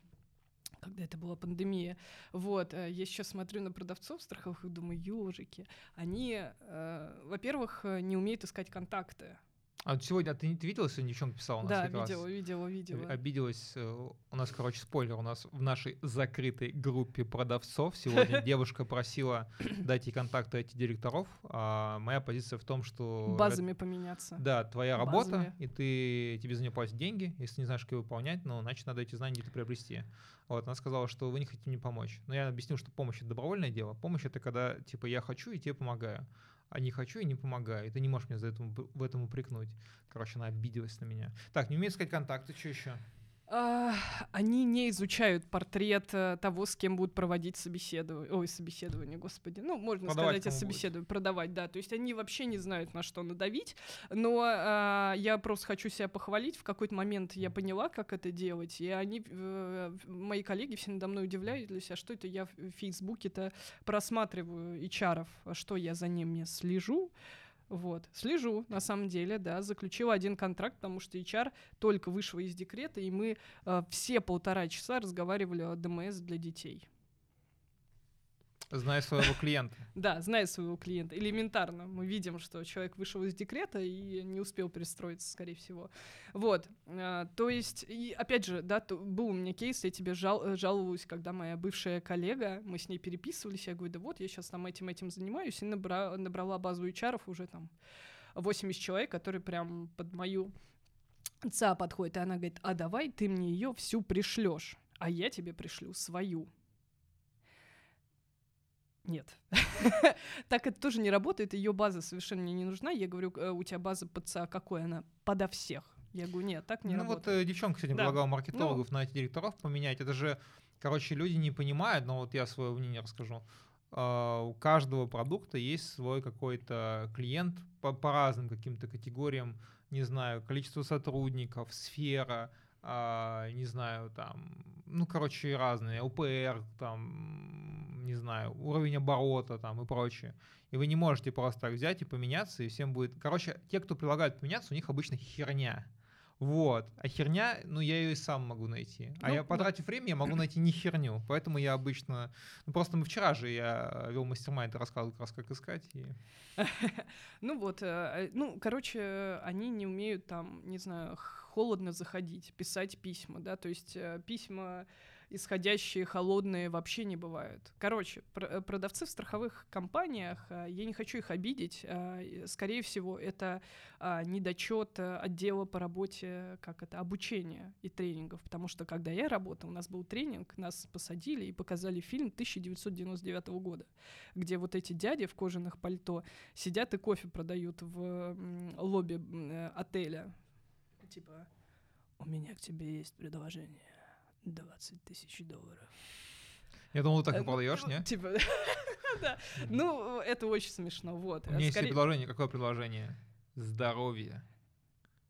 B: когда это была пандемия. Вот, я сейчас смотрю на продавцов страховых и думаю, ежики, они, э, во-первых, не умеют искать контакты.
A: А вот сегодня, а ты, ты видела, сегодня девчонка писала у нас
B: да, видела, видела, видела.
A: Обиделась. э, У нас, короче, спойлер. У нас в нашей закрытой группе продавцов сегодня [LAUGHS] девушка просила дать ей контакты этих директоров. А моя позиция в том, что...
B: Базами поменяться.
A: да, твоя работа, и ты тебе за нее платят деньги. Если не знаешь, как ее выполнять, ну, значит, надо эти знания где-то приобрести. Вот, она сказала, что вы не хотите мне помочь. Но я объяснил, что помощь — это добровольное дело. Помощь — это когда, типа, я хочу и тебе помогаю. А не хочу и не помогаю. И ты не можешь меня за это, в этом упрекнуть. Короче, она обиделась на меня. Так, не умеет искать контакты, что еще?
B: Они не изучают портрет э, того, с кем будут проводить собеседование. Ой, собеседование, господи. Ну, можно
A: Продавать
B: сказать, о собеседовании. Продавать, да. То есть они вообще не знают, на что надавить. Но а, я просто хочу себя похвалить. В какой-то момент я поняла, как это делать. И они, э, мои коллеги все надо мной удивлялись, а что это я в Фейсбуке-то просматриваю HR, а что я за ними слежу. Вот, слежу, на самом деле, да, заключила один контракт, потому что HR только вышла из декрета, и мы э, все полтора часа разговаривали о ДМС для детей.
A: Зная своего клиента. [LAUGHS]
B: Да, зная своего клиента. Элементарно. Мы видим, что человек вышел из декрета и не успел перестроиться, скорее всего. Вот. а, То есть, и опять же, да, был у меня кейс, я тебе жал, э, жаловалась, когда моя бывшая коллега, мы с ней переписывались, я говорю, да вот, я сейчас там этим этим занимаюсь, и набра- набрала базу HR уже там 80 человек, которые прям под мою ца подходят, и она говорит, а давай ты мне ее всю пришлешь, а я тебе пришлю свою. Нет. [LAUGHS] так это тоже не работает, ее база совершенно мне не нужна. Я говорю, «Э, у тебя база ПЦА какой она? Подо всех. Я говорю, нет, так не
A: ну вот
B: работает.
A: э, девчонка сегодня
B: Да.
A: предлагала маркетологов на эти директоров поменять. Это же, короче, люди не понимают, но вот я свое мнение расскажу. А, у каждого продукта есть свой какой-то клиент по, по разным каким-то категориям, не знаю, количество сотрудников, сфера, а, не знаю, там, ну, короче, разные, УПР, там, не знаю, уровень оборота там и прочее. И вы не можете просто так взять и поменяться, и всем будет... Короче, те, кто предлагают поменяться, у них обычно херня. Вот. А херня, ну, я ее и сам могу найти. А
B: Ну,
A: я,
B: да.
A: потратив время, я могу найти не херню. Поэтому я обычно... Ну, просто мы вчера же я вел мастер-майнд и рассказывал как раз, как искать. И... [LAUGHS]
B: Ну вот, э, э, ну, короче, э, они не умеют там, не знаю, холодно заходить, писать письма, да, то есть э, письма исходящие, холодные вообще не бывают. Короче, пр- э, продавцы в страховых компаниях, э, я не хочу их обидеть, э, скорее всего, это а, недочет отдела по работе, как это, обучения и тренингов, потому что когда я работала, у нас был тренинг, нас посадили и показали фильм 1999 года, где вот эти дяди в кожаных пальто сидят и кофе продают в лобби отеля. Типа, у меня к тебе есть предложение. 20 тысяч долларов.
A: Я думал, ты так
B: Э,
A: и
B: ну,
A: не?
B: Типа, [LAUGHS] да. Ну, это очень смешно, вот.
A: У меня есть предложение. Какое предложение? Здоровье.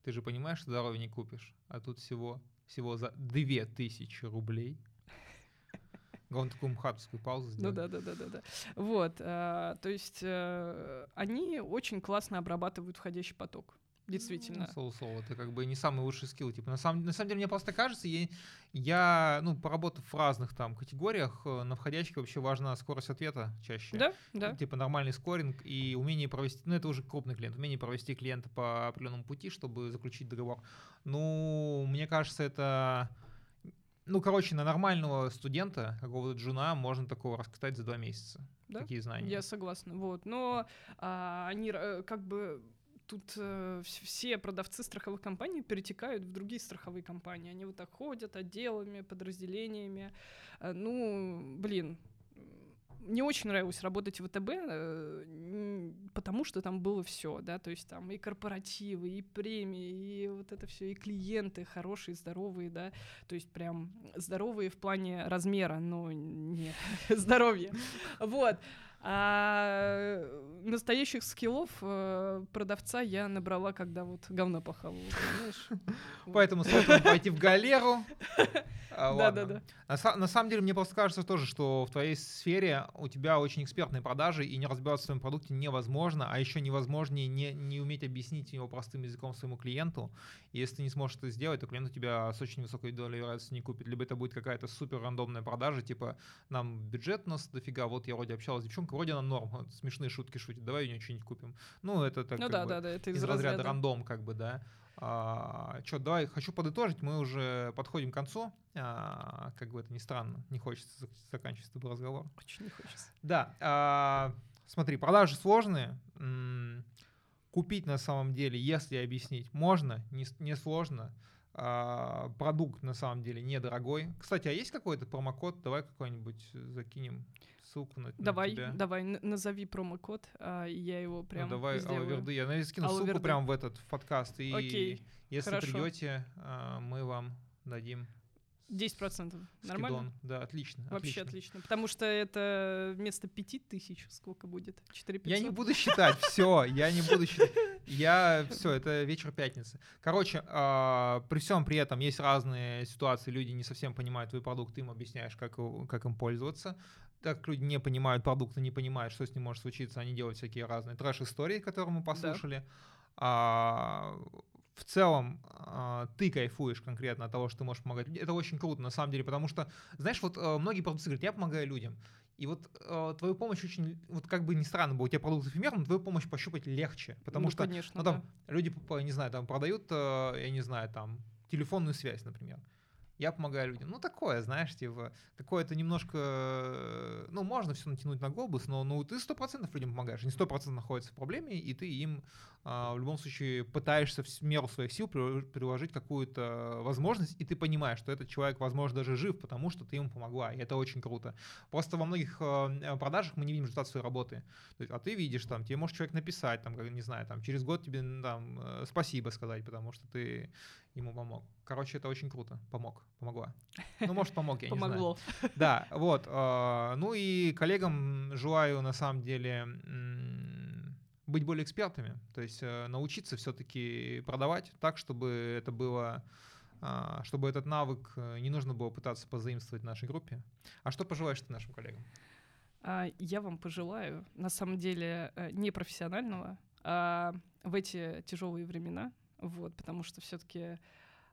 A: Ты же понимаешь, что здоровье не купишь. А тут всего, всего за 2000 рублей. [LAUGHS] Главное, такую мхатовскую паузу
B: Ну
A: сделать.
B: да, да, да, да, да. Вот, а, то есть э, они очень классно обрабатывают входящий поток. Действительно.
A: Ну, Соло-соло, это как бы не самый лучший скилл. Типа, на, самом, на самом деле, мне просто кажется, я, я, ну, поработав в разных там категориях, э, на входящих вообще важна скорость ответа чаще.
B: Да, да.
A: Типа нормальный скоринг и умение провести, ну это уже крупный клиент, умение провести клиента по определенному пути, чтобы заключить договор. Ну, мне кажется, это, ну, короче, на нормального студента, какого-то джуна, можно такого раскатать за два месяца.
B: Да,
A: Такие знания.
B: Я согласна. Вот. Но а, они э, как бы тут э, вс- все продавцы страховых компаний перетекают в другие страховые компании. Они вот так ходят отделами, подразделениями. Э, ну, блин, мне очень нравилось работать в ВТБ, э, потому что там было все, да, то есть там и корпоративы, и премии, и вот это все, и клиенты хорошие, здоровые, да, то есть прям здоровые в плане размера, но не [LAUGHS] здоровье. Вот. А настоящих скиллов э, продавца я набрала, когда вот говно похавала, понимаешь? [LAUGHS]
A: Поэтому советую пойти в галеру. [LAUGHS] А.
B: Да-да-да.
A: На, са- на самом деле, мне просто кажется тоже, что в твоей сфере у тебя очень экспертные продажи, и не разбираться в своем продукте невозможно, а еще невозможнее не, не уметь объяснить его простым языком своему клиенту. И если ты не сможешь это сделать, то клиент у тебя с очень высокой долей вероятности не купит. Либо это будет какая-то супер рандомная продажа, типа, нам бюджет у нас дофига, вот я вроде общалась с девчонкой, вроде она норм, смешные шутки шутит, давай у нее что-нибудь купим. Ну, это так
B: Ну да,
A: бы
B: да, да, это из,
A: из разряда
B: разряда.
A: рандом, как бы, да. А, что, давай, хочу подытожить, мы уже подходим к концу. А, как бы это ни странно, не хочется зак- заканчивать с тобой разговор.
B: Очень не хочется.
A: Да, а, смотри, продажи сложные. Купить на самом деле, если объяснить, можно, не, не сложно. А, Продукт на самом деле недорогой. Кстати, а есть какой-то промокод? Давай какой-нибудь закинем ссылку на, на
B: Давай,
A: тебя.
B: давай, назови промокод, а, я его
A: Ну,
B: прям
A: давай
B: сделаю.
A: Алаверды. Я, наверное, скину ссылку
B: Алаверды.
A: прямо в этот в подкаст. И
B: Окей,
A: если
B: хорошо.
A: придете, а, мы вам дадим
B: 10%. Нормально?
A: скидон. Да, отлично.
B: Вообще отлично. Потому что это вместо 5000 сколько будет? 4
A: Я не буду считать, все, я не буду считать. Я, все, это вечер пятницы. Короче, а, при всем при этом есть разные ситуации, люди не совсем понимают твой продукт, ты им объясняешь, как, как им пользоваться. Так как люди не понимают продукта, не понимают, что с ним может случиться, они делают всякие разные трэш-истории, которые мы послушали. А, в целом а, ты кайфуешь конкретно от того, что ты можешь помогать людям. Это очень круто, на самом деле, потому что, знаешь, вот э, многие продавцы говорят, я помогаю людям. И вот э, твою помощь очень, вот как бы ни странно было, у тебя продукт эфемер, но твою помощь пощупать легче, потому
B: Ну,
A: что,
B: конечно,
A: ну там, люди, по- не знаю, там продают, э, я не знаю, там, телефонную связь, например. Я помогаю людям. Ну, такое, знаешь, типа, какое-то немножко, ну, можно все натянуть на глобус, но ну, ты сто процентов людям помогаешь. Они сто процентов находятся в проблеме, и ты им а, в любом случае пытаешься в меру своих сил прило- приложить какую-то возможность, и ты понимаешь, что этот человек, возможно, даже жив, потому что ты ему помогла, и это очень круто. Просто во многих э, продажах мы не видим результат своей работы. А ты видишь, там, тебе может человек написать, там, не знаю, там, через год тебе там, э, спасибо сказать, потому что ты ему помог. Короче, это очень круто. Помог, помогла. Ну, может, помог, я не знаю.
B: Помогло.
A: Да, вот. э, Ну и коллегам желаю, на самом деле, быть более экспертами. То есть э, научиться все-таки продавать так, чтобы это было а, чтобы этот навык э, не нужно было пытаться позаимствовать нашей группе. А что пожелаешь ты нашим коллегам?
B: А, Я вам пожелаю, на самом деле, не профессионального, а в эти тяжелые времена, вот, потому что все-таки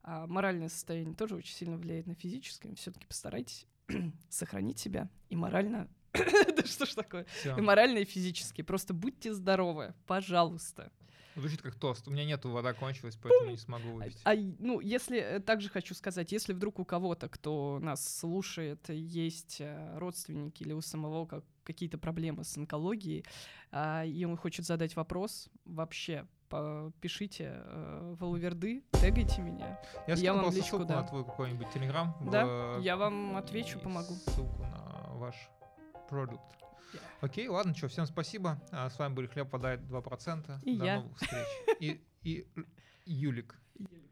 B: моральное состояние тоже очень сильно влияет на физическое. Все-таки постарайтесь [CLEARS THROAT] сохранить себя и морально. [CLEARS THROAT] Да что ж такое?
A: Всё.
B: И морально, и физически. Просто будьте здоровы, пожалуйста.
A: Звучит как тост. У меня нету, вода кончилась, [LAUGHS] поэтому не смогу
B: А,
A: выпить.
B: а, ну, если э, также хочу сказать, если вдруг у кого-то, кто нас слушает, есть э, родственники или у самого как, какие-то проблемы с онкологией, а, и он хочет задать вопрос, вообще пишите э, в тегайте меня.
A: Я
B: я вам личку,
A: ссылку
B: да.
A: на твой какой-нибудь телеграм.
B: Да, я вам отвечу, помогу.
A: Ссылку на ваш продукт.
B: Yeah.
A: Окей, ладно, что, всем спасибо. А, С вами были Хлеб подает 2%.
B: И
A: До
B: я.
A: новых встреч. И, и Юлик.
B: Юлик.